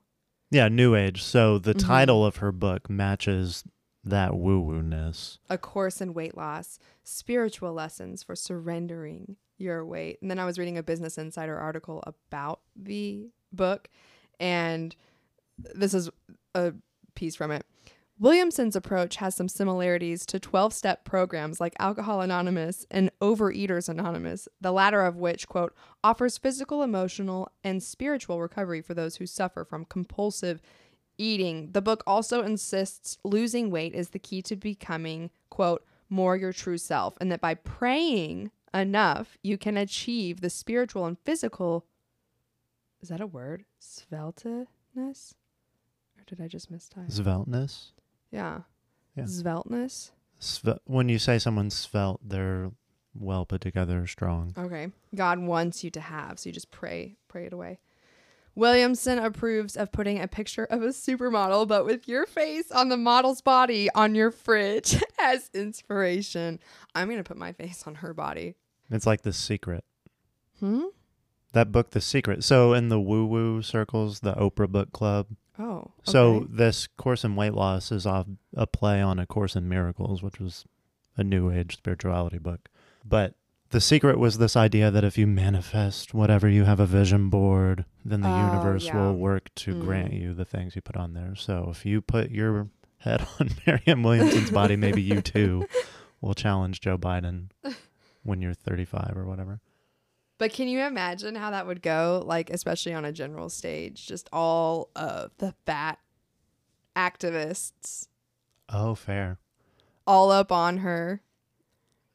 [SPEAKER 2] Yeah, New Age. So the
[SPEAKER 3] Mhm.
[SPEAKER 2] title of her book matches that woo woo ness.
[SPEAKER 3] A course in weight loss, spiritual lessons for surrendering your weight. And then I was reading a Business Insider article about the book, and this is a piece from it. Williamson's approach has some similarities to 12 step programs like Alcohol Anonymous and Overeaters Anonymous, the latter of which, quote, offers physical, emotional, and spiritual recovery for those who suffer from compulsive eating. The book also insists losing weight is the key to becoming, quote, more your true self, and that by praying enough, you can achieve the spiritual and physical. Is that a word? Svelteness? Or did I just mistype?
[SPEAKER 2] Svelteness.
[SPEAKER 3] Yeah.
[SPEAKER 2] Yeah.
[SPEAKER 3] Svelteness.
[SPEAKER 2] Sve- when you say someone's svelte, they're well put together, strong.
[SPEAKER 3] Okay. God wants you to have, so you just pray, pray it away. Williamson approves of putting a picture of a supermodel, but with your face on the model's body on your fridge as inspiration. I'm gonna put my face on her body.
[SPEAKER 2] It's like The Secret.
[SPEAKER 3] Hmm.
[SPEAKER 2] That book, The Secret. So in the woo woo circles, the Oprah Book Club.
[SPEAKER 3] Oh. Okay.
[SPEAKER 2] So this course in weight loss is off a play on a course in miracles, which was a new age spirituality book. But the secret was this idea that if you manifest whatever you have a vision board, then the
[SPEAKER 3] Oh,
[SPEAKER 2] universe
[SPEAKER 3] yeah.
[SPEAKER 2] will work to
[SPEAKER 3] Mm.
[SPEAKER 2] grant you the things you put on there. So if you put your head on Marianne Williamson's body, maybe you too will challenge Joe Biden when you're 35 or whatever.
[SPEAKER 3] But can you imagine how that would go? Like, especially on a general stage, just all of the fat activists
[SPEAKER 2] Oh, fair.
[SPEAKER 3] all up on her.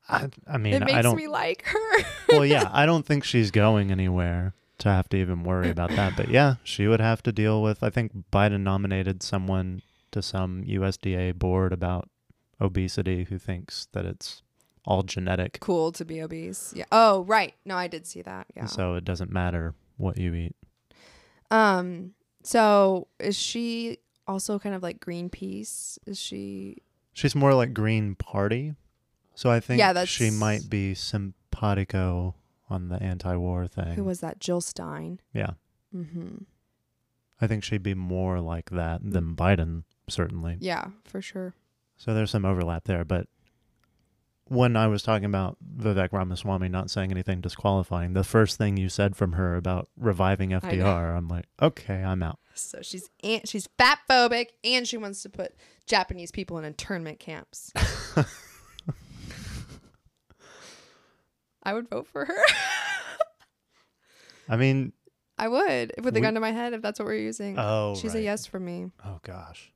[SPEAKER 2] I, I mean,
[SPEAKER 3] it
[SPEAKER 2] I
[SPEAKER 3] makes
[SPEAKER 2] don't.
[SPEAKER 3] me like her.
[SPEAKER 2] well, yeah, I don't think she's going anywhere to have to even worry about that. But yeah, she would have to deal with. I think Biden nominated someone to some USDA board about obesity who thinks that it's all genetic.
[SPEAKER 3] cool to be obese. Yeah. Oh, right. No, I did see that. Yeah.
[SPEAKER 2] So it doesn't matter what you eat.
[SPEAKER 3] Um. So is she also kind of like Greenpeace? Is she?
[SPEAKER 2] She's more like Green Party. So I think
[SPEAKER 3] Yeah, that's-
[SPEAKER 2] she might be simpatico on the anti-war thing.
[SPEAKER 3] Who was that? Jill Stein.
[SPEAKER 2] yeah.
[SPEAKER 3] Mm-hmm.
[SPEAKER 2] I think she'd be more like that than Biden, certainly.
[SPEAKER 3] Yeah, for sure.
[SPEAKER 2] So there's some overlap there. But when I was talking about Vivek Ramaswamy not saying anything disqualifying, the first thing you said from her about reviving. FDR, I'm like, okay, I'm out.
[SPEAKER 3] So she's an- she's fat phobic and she wants to put Japanese people in internment camps. I would vote for her.
[SPEAKER 2] I mean,
[SPEAKER 3] I would with a
[SPEAKER 2] We-
[SPEAKER 3] gun to my head if that's what we're using.
[SPEAKER 2] oh,
[SPEAKER 3] she's a yes for me,
[SPEAKER 2] Oh gosh,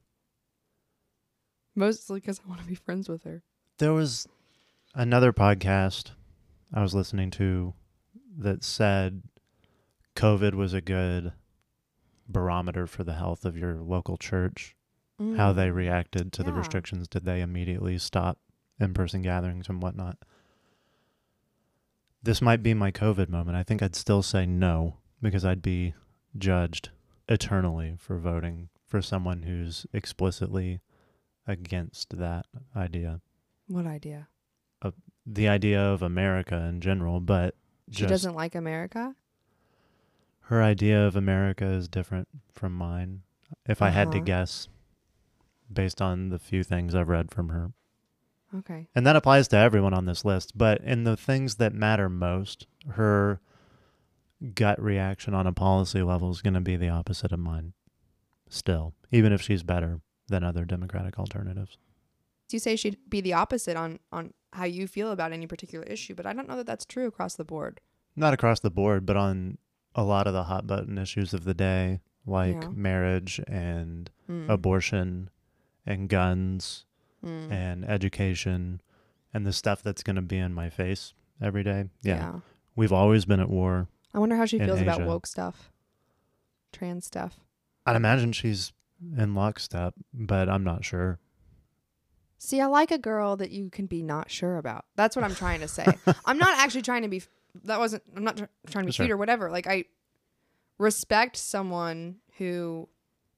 [SPEAKER 3] mostly because I want to be friends with her.
[SPEAKER 2] there was another podcast I was listening to that said COVID was a good barometer for the health of your local church. how they mm. reacted to the restrictions. Did they immediately stop in person gatherings and whatnot? This might be my COVID moment. I think I'd still say no because I'd be judged eternally for voting for someone who's explicitly against that idea.
[SPEAKER 3] What idea?
[SPEAKER 2] The idea of America in general, but
[SPEAKER 3] She doesn't like America.
[SPEAKER 2] her idea of America is different from mine. If I had to
[SPEAKER 3] Uh-huh.
[SPEAKER 2] guess based on the few things I've read from her.
[SPEAKER 3] Okay.
[SPEAKER 2] And that applies to everyone on this list. But in the things that matter most, her gut reaction on a policy level is going to be the opposite of mine. Still, even if she's better than other Democratic alternatives.
[SPEAKER 3] You say she'd be the opposite on on how you feel about any particular issue, but I don't know that that's true across the board.
[SPEAKER 2] Not across the board, but on a lot of the hot button issues of the day, like
[SPEAKER 3] Yeah.
[SPEAKER 2] marriage and
[SPEAKER 3] Mm.
[SPEAKER 2] abortion and guns
[SPEAKER 3] Mm.
[SPEAKER 2] and education and the stuff that's going to be in my face every day. yeah. We've always been at war.
[SPEAKER 3] I wonder how she feels about woke stuff, trans stuff.
[SPEAKER 2] I'd imagine she's in lockstep, but I'm not sure.
[SPEAKER 3] See, I like a girl that you can be not sure about. That's what I'm trying to say. I'm not actually trying to be. That wasn't. I'm not tr- trying to be
[SPEAKER 2] Sure.
[SPEAKER 3] cute or whatever. Like I respect someone who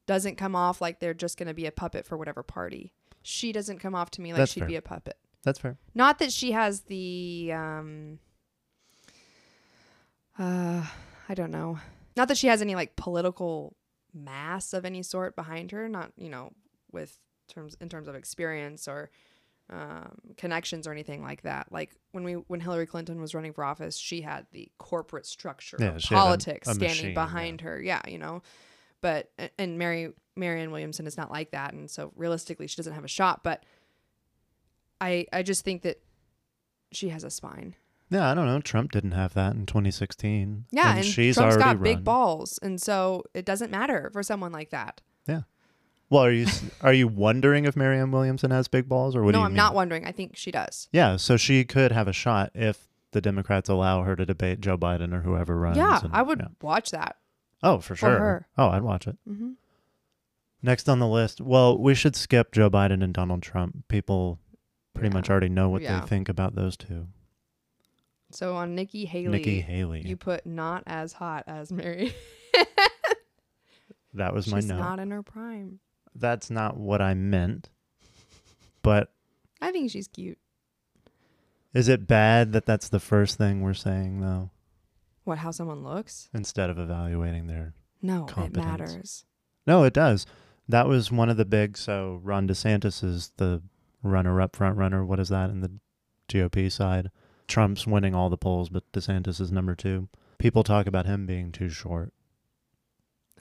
[SPEAKER 3] doesn't come off like they're just going to be a puppet for whatever party. She doesn't come off to me like
[SPEAKER 2] That's
[SPEAKER 3] she'd
[SPEAKER 2] fair.
[SPEAKER 3] be a puppet.
[SPEAKER 2] That's fair.
[SPEAKER 3] Not that she has the um uh I don't know. Not that she has any like political mass of any sort behind her, not, you know, with terms in terms of experience or um, connections or anything like that. Like when we when Hillary Clinton was running for office, she had the corporate structure
[SPEAKER 2] Yeah,
[SPEAKER 3] of
[SPEAKER 2] had a-
[SPEAKER 3] politics
[SPEAKER 2] a
[SPEAKER 3] standing
[SPEAKER 2] machine, yeah.
[SPEAKER 3] behind her. Yeah, you know. But and Mary Marianne Williamson is not like that, and so realistically, she doesn't have a shot. But I I just think that she has a spine.
[SPEAKER 2] Yeah, I don't know. Trump didn't have that in 2016.
[SPEAKER 3] Yeah, and,
[SPEAKER 2] she's
[SPEAKER 3] Trump's
[SPEAKER 2] already
[SPEAKER 3] got big balls, and so it doesn't matter for someone like that.
[SPEAKER 2] Well, are you are you wondering if Marianne Williamson has big balls, or what do
[SPEAKER 3] no, I'm
[SPEAKER 2] mean?
[SPEAKER 3] not wondering. I think she does.
[SPEAKER 2] Yeah, so she could have a shot if the Democrats allow her to debate Joe Biden or whoever runs.
[SPEAKER 3] yeah,
[SPEAKER 2] and-
[SPEAKER 3] I would
[SPEAKER 2] yeah.
[SPEAKER 3] watch that.
[SPEAKER 2] Oh, for sure.
[SPEAKER 3] her.
[SPEAKER 2] Oh, I'd watch it.
[SPEAKER 3] hmm
[SPEAKER 2] Next on the list, well, we should skip Joe Biden and Donald Trump. People pretty
[SPEAKER 3] Yeah.
[SPEAKER 2] much already know what
[SPEAKER 3] Yeah.
[SPEAKER 2] they think about those two.
[SPEAKER 3] So on Nikki Haley,
[SPEAKER 2] Nikki Haley.
[SPEAKER 3] you put not as hot as Mary.
[SPEAKER 2] that was my
[SPEAKER 3] She's
[SPEAKER 2] note.
[SPEAKER 3] not in her prime.
[SPEAKER 2] That's not what I meant. But
[SPEAKER 3] I think she's cute.
[SPEAKER 2] is it bad that that's the first thing we're saying though,
[SPEAKER 3] What? How someone looks?
[SPEAKER 2] instead of evaluating their
[SPEAKER 3] No, it matters.
[SPEAKER 2] No, it does. That was one of the big. So Ron DeSantis is the runner-up, front runner. What is that in the GOP side? Trump's winning all the polls, but DeSantis is number two. People talk about him being too short.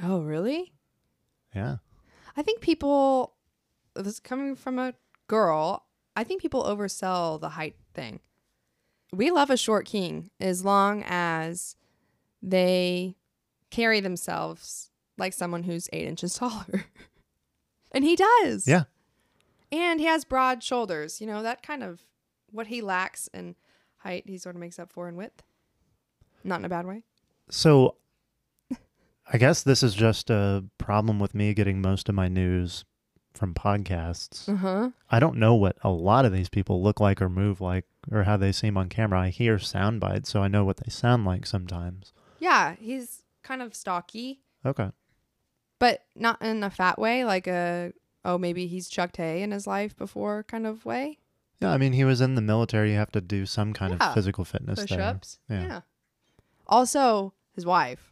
[SPEAKER 3] Oh, really?
[SPEAKER 2] Yeah,
[SPEAKER 3] I think people. This is coming from a girl. I think people oversell the height thing. We love a short king as long as they carry themselves like someone who's eight inches taller. And he does.
[SPEAKER 2] Yeah.
[SPEAKER 3] And he has broad shoulders. You know, that kind of what he lacks in height, he sort of makes up for in width. Not in a bad way.
[SPEAKER 2] So I guess this is just a problem with me getting most of my news from podcasts.
[SPEAKER 3] Uh huh.
[SPEAKER 2] I don't know what a lot of these people look like or move like or how they seem on camera. I hear sound bites, so I know what they sound like sometimes.
[SPEAKER 3] Yeah, he's kind of stocky,
[SPEAKER 2] Okay.
[SPEAKER 3] but not in a fat way, like a oh maybe he's chucked hay in his life before kind of way.
[SPEAKER 2] Yeah, I mean, he was in the military. You have to do some kind
[SPEAKER 3] Yeah.
[SPEAKER 2] of physical fitness
[SPEAKER 3] Push
[SPEAKER 2] there.
[SPEAKER 3] ups.
[SPEAKER 2] Yeah.
[SPEAKER 3] yeah. Also, his wife.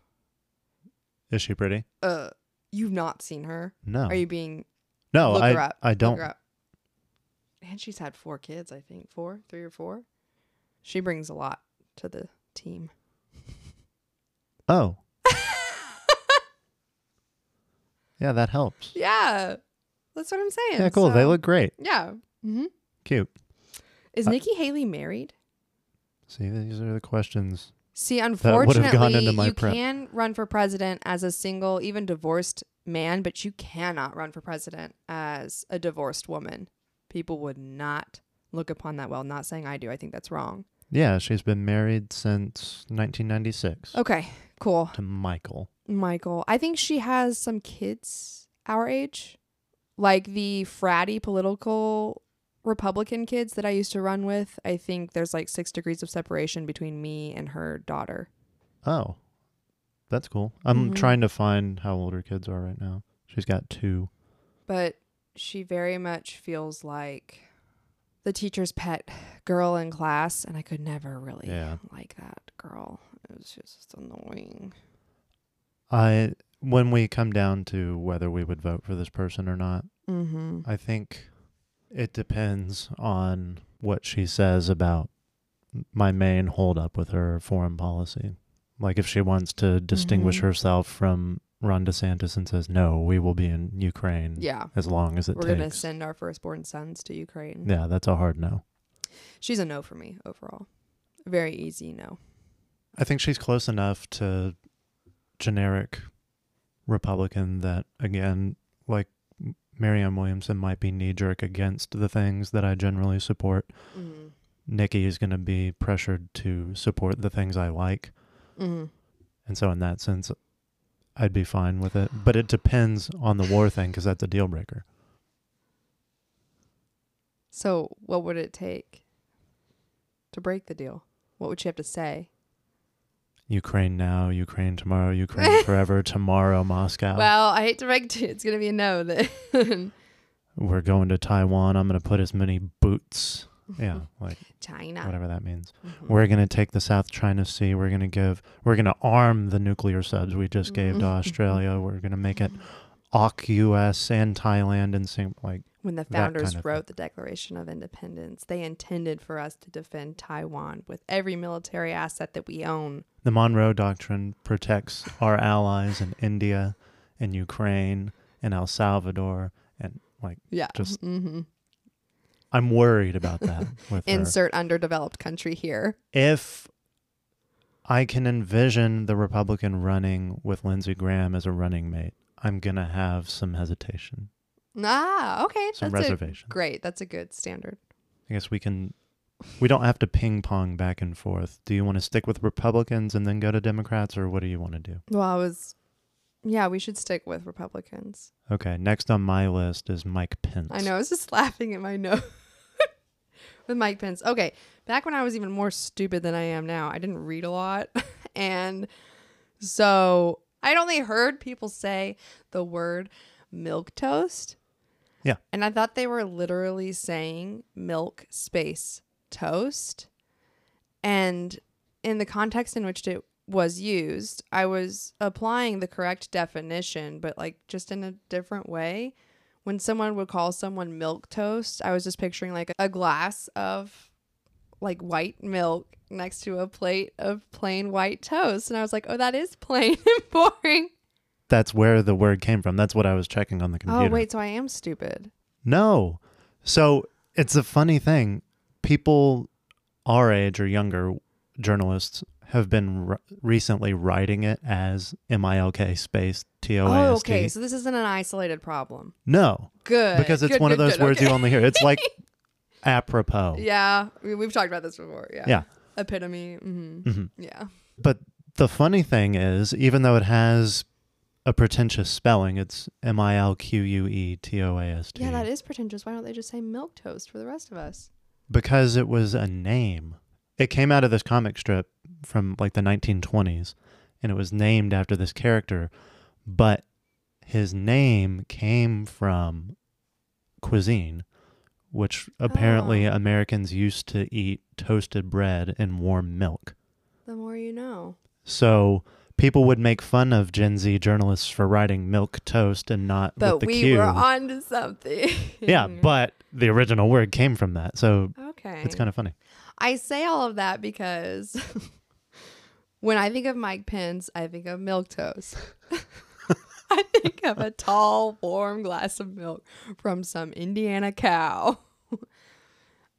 [SPEAKER 2] Is she pretty?
[SPEAKER 3] Uh, you've not seen her.
[SPEAKER 2] No.
[SPEAKER 3] Are you being
[SPEAKER 2] no,
[SPEAKER 3] look
[SPEAKER 2] I,
[SPEAKER 3] her up?
[SPEAKER 2] I
[SPEAKER 3] Look
[SPEAKER 2] don't.
[SPEAKER 3] her up. And she's had four kids, I think. Four, three or four. She brings a lot to the team.
[SPEAKER 2] Oh. yeah, that helps.
[SPEAKER 3] Yeah. That's what I'm saying.
[SPEAKER 2] Yeah, cool. They look great.
[SPEAKER 3] Yeah. Mm-hmm.
[SPEAKER 2] Cute.
[SPEAKER 3] Is
[SPEAKER 2] Uh,
[SPEAKER 3] Nikki Haley married?
[SPEAKER 2] See, these are the questions.
[SPEAKER 3] See,
[SPEAKER 2] would have gone
[SPEAKER 3] unfortunately, you
[SPEAKER 2] prep.
[SPEAKER 3] can run for president as a single, even divorced man, but you cannot run for president as a divorced woman. People would not look upon that well. Not saying I do. I think that's wrong.
[SPEAKER 2] Yeah, she's been married since 1996
[SPEAKER 3] Okay, cool.
[SPEAKER 2] to Michael.
[SPEAKER 3] Michael. I think she has some kids our age, like the fratty political Republican kids that I used to run with. I think there's like six degrees of separation between me and her daughter.
[SPEAKER 2] Oh, that's cool. I'm
[SPEAKER 3] Mhm.
[SPEAKER 2] trying to find how old her kids are right now. She's got two.
[SPEAKER 3] But she very much feels like the teacher's pet girl in class, and I could never really
[SPEAKER 2] Yeah.
[SPEAKER 3] like that girl. It was just annoying.
[SPEAKER 2] I when we come down to whether we would vote for this person or not,
[SPEAKER 3] Mm-hmm.
[SPEAKER 2] I think it depends on what she says about my main holdup with her foreign policy. Like if she wants to distinguish
[SPEAKER 3] Mhm.
[SPEAKER 2] herself from Ron DeSantis and says, "No, we will be in Ukraine
[SPEAKER 3] Yeah.
[SPEAKER 2] as long as it
[SPEAKER 3] We're going to send our firstborn sons to Ukraine.
[SPEAKER 2] yeah, that's a hard no.
[SPEAKER 3] She's a no for me overall. Very easy no.
[SPEAKER 2] I think she's close enough to generic Republican that again, like M- Marianne Williamson might be knee jerk against the things that I generally support.
[SPEAKER 3] Mm-hmm.
[SPEAKER 2] Nikki is going to be pressured to support the things I like.
[SPEAKER 3] Mm-hmm.
[SPEAKER 2] And so, in that sense, I'd be fine with it. But it depends on the war thing because that's a deal breaker.
[SPEAKER 3] So, what would it take to break the deal? What would she have to say?
[SPEAKER 2] Ukraine now, Ukraine tomorrow, Ukraine forever, tomorrow, Moscow.
[SPEAKER 3] Well, I hate to break it. It's going to be a no then.
[SPEAKER 2] We're going to Taiwan. I'm going to put as many boots. Yeah, like
[SPEAKER 3] China.
[SPEAKER 2] whatever that means.
[SPEAKER 3] Mhm.
[SPEAKER 2] We're going to take the South China Sea. We're going to give, we're going to arm the nuclear subs we just gave to
[SPEAKER 3] Mhm.
[SPEAKER 2] Australia. We're going to make it AUKUS and Thailand and Sing like,
[SPEAKER 3] When the
[SPEAKER 2] that kind
[SPEAKER 3] founders
[SPEAKER 2] of
[SPEAKER 3] wrote the Declaration of Independence, they intended for us to defend Taiwan with every military asset that we own.
[SPEAKER 2] The Monroe Doctrine protects our allies in India and Ukraine and El Salvador. And like,
[SPEAKER 3] Yeah.
[SPEAKER 2] Just-
[SPEAKER 3] mm-hmm.
[SPEAKER 2] I'm worried about that with her.
[SPEAKER 3] Insert underdeveloped country here.
[SPEAKER 2] If I can envision the Republican running with Lindsey Graham as a running mate, I'm going to have some hesitation,
[SPEAKER 3] Ah, okay.
[SPEAKER 2] some
[SPEAKER 3] that's
[SPEAKER 2] reservation.
[SPEAKER 3] great. That's a good standard.
[SPEAKER 2] I guess we can, we don't have to ping pong back and forth. Do you want to stick with Republicans and then go to Democrats, or what do you want to do?
[SPEAKER 3] Well, I was, yeah, we should stick with Republicans.
[SPEAKER 2] Okay, next on my list is Mike Pence.
[SPEAKER 3] I know. I was just laughing at my note with Mike Pence. Okay, back when I was even more stupid than I am now, I didn't read a lot, and so I'd only heard people say the word milk toast.
[SPEAKER 2] Yeah.
[SPEAKER 3] and I thought they were literally saying milk space toast, and in the context in which it was used, I was applying the correct definition, but like just in a different way when someone would call someone milk toast, I was just picturing like a glass of like white milk next to a plate of plain white toast. And I was like, oh, that is plain and boring.
[SPEAKER 2] That's where the word came from. That's what I was checking on the computer.
[SPEAKER 3] Oh, wait, so I am stupid.
[SPEAKER 2] No. So it's a funny thing. People our age or younger journalists have been r- recently writing it as M I L K space T O A
[SPEAKER 3] Oh, okay. So this isn't an isolated problem.
[SPEAKER 2] No,
[SPEAKER 3] Good.
[SPEAKER 2] because it's
[SPEAKER 3] Good,
[SPEAKER 2] one of those
[SPEAKER 3] good.
[SPEAKER 2] words you only hear. It's like apropos.
[SPEAKER 3] Yeah, we, we've talked about this before. Yeah.
[SPEAKER 2] Yeah.
[SPEAKER 3] Epitome. hmm
[SPEAKER 2] Mhm.
[SPEAKER 3] Yeah.
[SPEAKER 2] But the funny thing is, even though it has a pretentious spelling, it's M I L Q U E T O A S T.
[SPEAKER 3] Yeah, that is pretentious. Why don't they just say milk toast for the rest of us?
[SPEAKER 2] because it was a name. It came out of this comic strip from like the 1920s, and it was named after this character, but his name came from cuisine, which apparently
[SPEAKER 3] Oh.
[SPEAKER 2] Americans used to eat toasted bread and warm milk.
[SPEAKER 3] The more you know.
[SPEAKER 2] So people would make fun of Gen Z journalists for writing milk toast and not
[SPEAKER 3] But
[SPEAKER 2] with the
[SPEAKER 3] we
[SPEAKER 2] Q.
[SPEAKER 3] were on to something.
[SPEAKER 2] yeah, but the original word came from that, so
[SPEAKER 3] okay.
[SPEAKER 2] it's kind of funny.
[SPEAKER 3] I say all of that because when I think of Mike Pence, I think of milk toast. I think of a tall, warm glass of milk from some Indiana cow.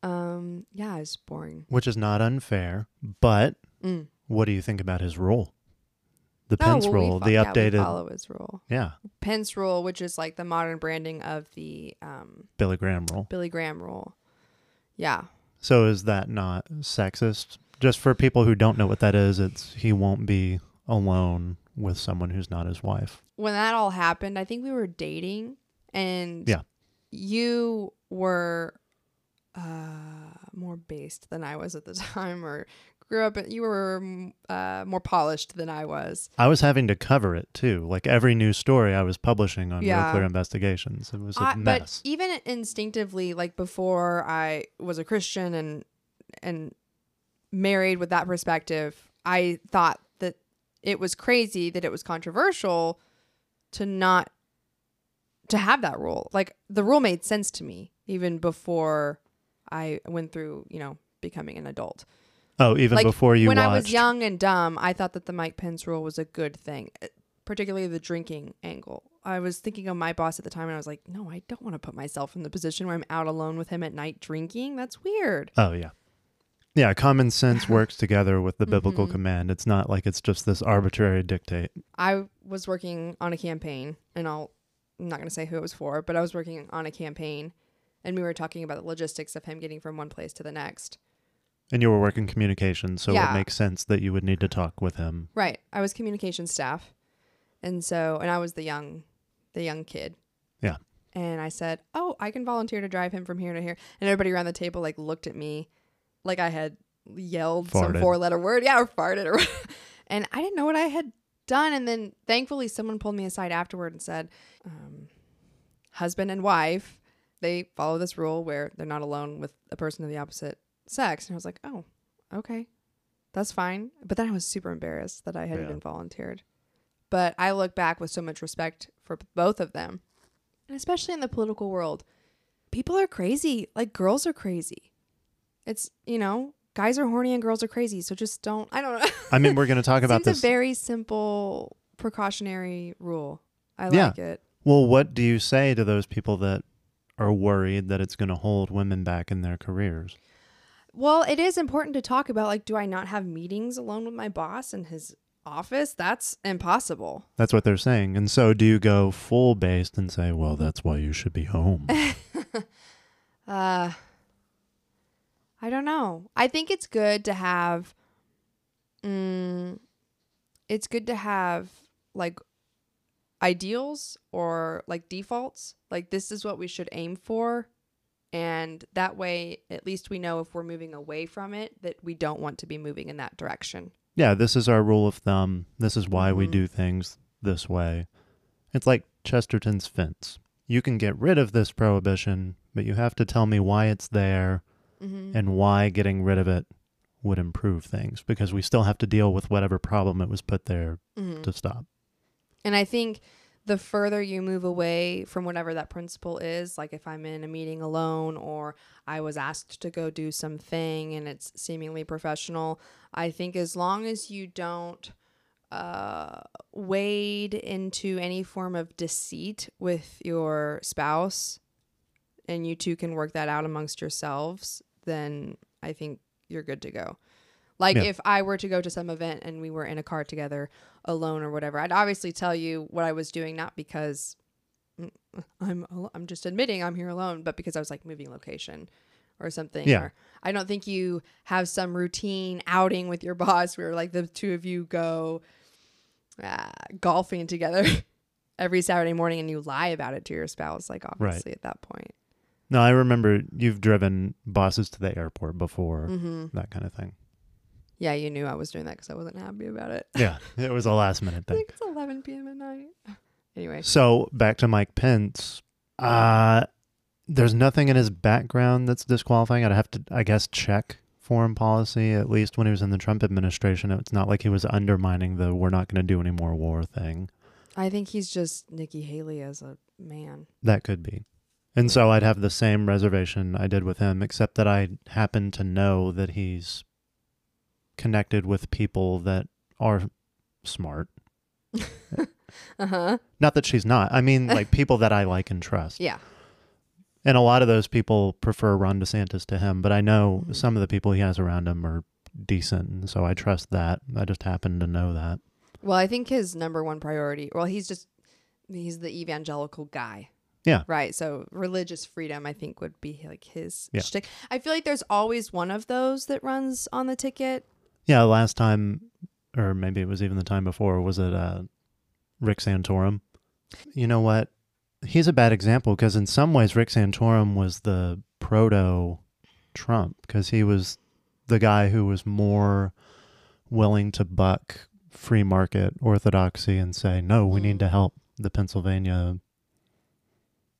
[SPEAKER 3] um, yeah, it's boring.
[SPEAKER 2] which is not unfair. But
[SPEAKER 3] Mm.
[SPEAKER 2] what do you think about his rule? The
[SPEAKER 3] Oh,
[SPEAKER 2] Pence
[SPEAKER 3] well, we
[SPEAKER 2] rule, the
[SPEAKER 3] yeah,
[SPEAKER 2] updated,
[SPEAKER 3] follow his rule.
[SPEAKER 2] yeah,
[SPEAKER 3] Pence rule, which is like the modern branding of the um,
[SPEAKER 2] Billy Graham rule.
[SPEAKER 3] Billy Graham rule. Yeah.
[SPEAKER 2] So is that not sexist? Just for people who don't know what that is, it's he won't be alone with someone who's not his wife.
[SPEAKER 3] when that all happened, I think we were dating and
[SPEAKER 2] Yeah.
[SPEAKER 3] you were uh, more based than I was at the time or grew up you were uh, more polished than I was.
[SPEAKER 2] I was having to cover it too. Like every new story I was publishing on
[SPEAKER 3] Yeah.
[SPEAKER 2] Real Clear Investigations. It was a
[SPEAKER 3] I-
[SPEAKER 2] mess.
[SPEAKER 3] but even instinctively like before I was a Christian and and married with that perspective, I thought that it was crazy that it was controversial to not to have that rule. Like the rule made sense to me even before I went through, you know, becoming an adult.
[SPEAKER 2] Oh, even
[SPEAKER 3] like
[SPEAKER 2] before you
[SPEAKER 3] when
[SPEAKER 2] watched.
[SPEAKER 3] I was young and dumb, I thought that the Mike Pence rule was a good thing, eh, particularly the drinking angle. I was thinking of my boss at the time, and I was like, no, I don't want to put myself in the position where I'm out alone with him at night drinking. That's weird.
[SPEAKER 2] Oh yeah. Yeah, common sense works together with the biblical
[SPEAKER 3] Mhm.
[SPEAKER 2] command. It's not like it's just this arbitrary dictate.
[SPEAKER 3] I was working on a campaign, and I'll, I'm not going to say who it was for, but I was working on a campaign, and we were talking about the logistics of him getting from one place to the next.
[SPEAKER 2] And you were working communications, so
[SPEAKER 3] Yeah.
[SPEAKER 2] it makes sense that you would need to talk with him.
[SPEAKER 3] Right. I was communication staff. And so and I was the young the young kid.
[SPEAKER 2] Yeah.
[SPEAKER 3] And I said, "Oh, I can volunteer to drive him from here to here." And everybody around the table like looked at me like I had yelled some four-letter word, yeah, or farted or and I didn't know what I had done and then thankfully someone pulled me aside afterward and said, um, husband and wife, they follow this rule where they're not alone with a person of the opposite sex. And I was like, "Oh, okay." That's fine. But then I was super embarrassed that I had
[SPEAKER 2] Yeah.
[SPEAKER 3] even volunteered. But I look back with so much respect for both of them. And especially in the political world, people are crazy. Like girls are crazy. It's, you know, guys are horny and girls are crazy. So just don't, I don't know.
[SPEAKER 2] I mean, we're going to talk about this.
[SPEAKER 3] a very simple precautionary rule. I
[SPEAKER 2] Yeah.
[SPEAKER 3] like it.
[SPEAKER 2] well, what do you say to those people that are worried that it's going to hold women back in their careers?
[SPEAKER 3] Well, it is important to talk about like, do I not have meetings alone with my boss in his office? That's impossible.
[SPEAKER 2] That's what they're saying. And so do you go full based and say, well, that's why you should be home?
[SPEAKER 3] Uh I don't know. I think it's good to have mm, it's good to have like ideals or like defaults. Like this is what we should aim for and that way at least we know if we're moving away from it that we don't want to be moving in that direction.
[SPEAKER 2] yeah, this is our rule of thumb. This is why we
[SPEAKER 3] Mhm.
[SPEAKER 2] do things this way. It's like Chesterton's fence. You can get rid of this prohibition, but you have to tell me why it's there
[SPEAKER 3] Mhm.
[SPEAKER 2] and why getting rid of it would improve things because we still have to deal with whatever problem it was put there
[SPEAKER 3] Mhm.
[SPEAKER 2] to stop.
[SPEAKER 3] And I think the further you move away from whatever that principle is, like if I'm in a meeting alone or I was asked to go do something and it's seemingly professional, I think as long as you don't uh, wade into any form of deceit with your spouse and you two can work that out amongst yourselves, then I think you're good to go. Like
[SPEAKER 2] Yeah.
[SPEAKER 3] if I were to go to some event and we were in a car together alone or whatever, I'd obviously tell you what I was doing, not because I'm I'm just admitting I'm here alone, but because I was like moving location or something.
[SPEAKER 2] Yeah.
[SPEAKER 3] Or I don't think you have some routine outing with your boss where like the two of you go uh, golfing together every Saturday morning and you lie about it to your spouse. Like obviously at that point.
[SPEAKER 2] No, I remember you've driven bosses to the airport before,
[SPEAKER 3] Mm-hmm.
[SPEAKER 2] that kind of thing.
[SPEAKER 3] Yeah, you knew I was doing that because I wasn't happy about it.
[SPEAKER 2] Yeah, it was a last minute
[SPEAKER 3] I
[SPEAKER 2] thing.
[SPEAKER 3] think it's 11 p.m. at night. Anyway,
[SPEAKER 2] So back to Mike Pence. Uh, there's nothing in his background that's disqualifying. I'd have to, I guess, check foreign policy. At least when he was in the Trump administration, it's not like he was undermining the "we're not going to do any more war" thing.
[SPEAKER 3] I think he's just Nikki Haley as a man.
[SPEAKER 2] That could be. And so I'd have the same reservation I did with him, except that I happen to know that he's connected with people that are smart.
[SPEAKER 3] Uh huh.
[SPEAKER 2] Not that she's not. I mean, like people that I like and trust.
[SPEAKER 3] Yeah.
[SPEAKER 2] And a lot of those people prefer Ron DeSantis to him, but I know
[SPEAKER 3] Mhm.
[SPEAKER 2] some of the people he has around him are decent, and so I trust that. I just happen to know that.
[SPEAKER 3] Well, I think his number one priority, well, he's just, he's the evangelical guy.
[SPEAKER 2] Yeah.
[SPEAKER 3] Right. So religious freedom, I think, would be like his
[SPEAKER 2] Yeah.
[SPEAKER 3] shtick. I feel like there's always one of those that runs on the ticket.
[SPEAKER 2] Yeah, last time, or maybe it was even the time before, was it uh, Rick Santorum? You know what? He's a bad example because in some ways Rick Santorum was the proto Trump because he was the guy who was more willing to buck free market orthodoxy and say, no, we
[SPEAKER 3] Mm.
[SPEAKER 2] need to help the Pennsylvania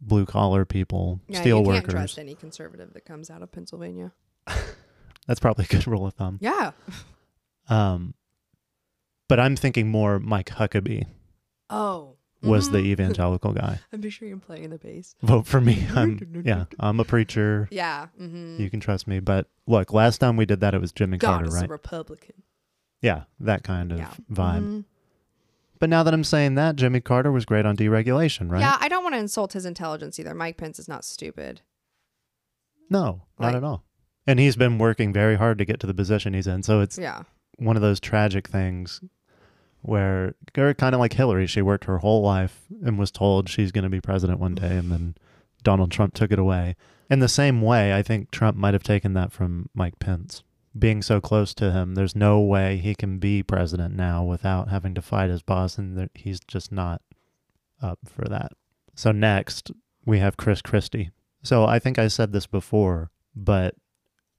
[SPEAKER 2] blue collar people,
[SPEAKER 3] Yeah,
[SPEAKER 2] steel
[SPEAKER 3] you can't trust any conservative that comes out of Pennsylvania.
[SPEAKER 2] That's probably a good rule of thumb.
[SPEAKER 3] Yeah.
[SPEAKER 2] Um, but I'm thinking more Mike Huckabee
[SPEAKER 3] Oh.
[SPEAKER 2] was the
[SPEAKER 3] Mhm.
[SPEAKER 2] evangelical guy.
[SPEAKER 3] I'm picturing him playing the bass.
[SPEAKER 2] Vote for me. I'm yeah, I'm a preacher.
[SPEAKER 3] Yeah. Mm-hmm.
[SPEAKER 2] You can trust me. But look, last time we did that, it was Jimmy
[SPEAKER 3] God
[SPEAKER 2] Carter, right?
[SPEAKER 3] Republican.
[SPEAKER 2] yeah, that kind of
[SPEAKER 3] Yeah.
[SPEAKER 2] vibe.
[SPEAKER 3] Mhm.
[SPEAKER 2] But now that I'm saying that, Jimmy Carter was great on deregulation, right?
[SPEAKER 3] Yeah, I don't want to insult his intelligence either. Mike Pence is not stupid.
[SPEAKER 2] No, not
[SPEAKER 3] Right.
[SPEAKER 2] at all. And he's been working very hard to get to the position he's in. So it's
[SPEAKER 3] Yeah.
[SPEAKER 2] One of those tragic things where kind of like Hillary, she worked her whole life and was told she's going to be president one day, and then Donald Trump took it away. In the same way, I think Trump might have taken that from Mike Pence. Being so close to him, there's no way he can be president now without having to fight his boss, and he's just not up for that. So, next, we have Chris Christie. So, I think I said this before, but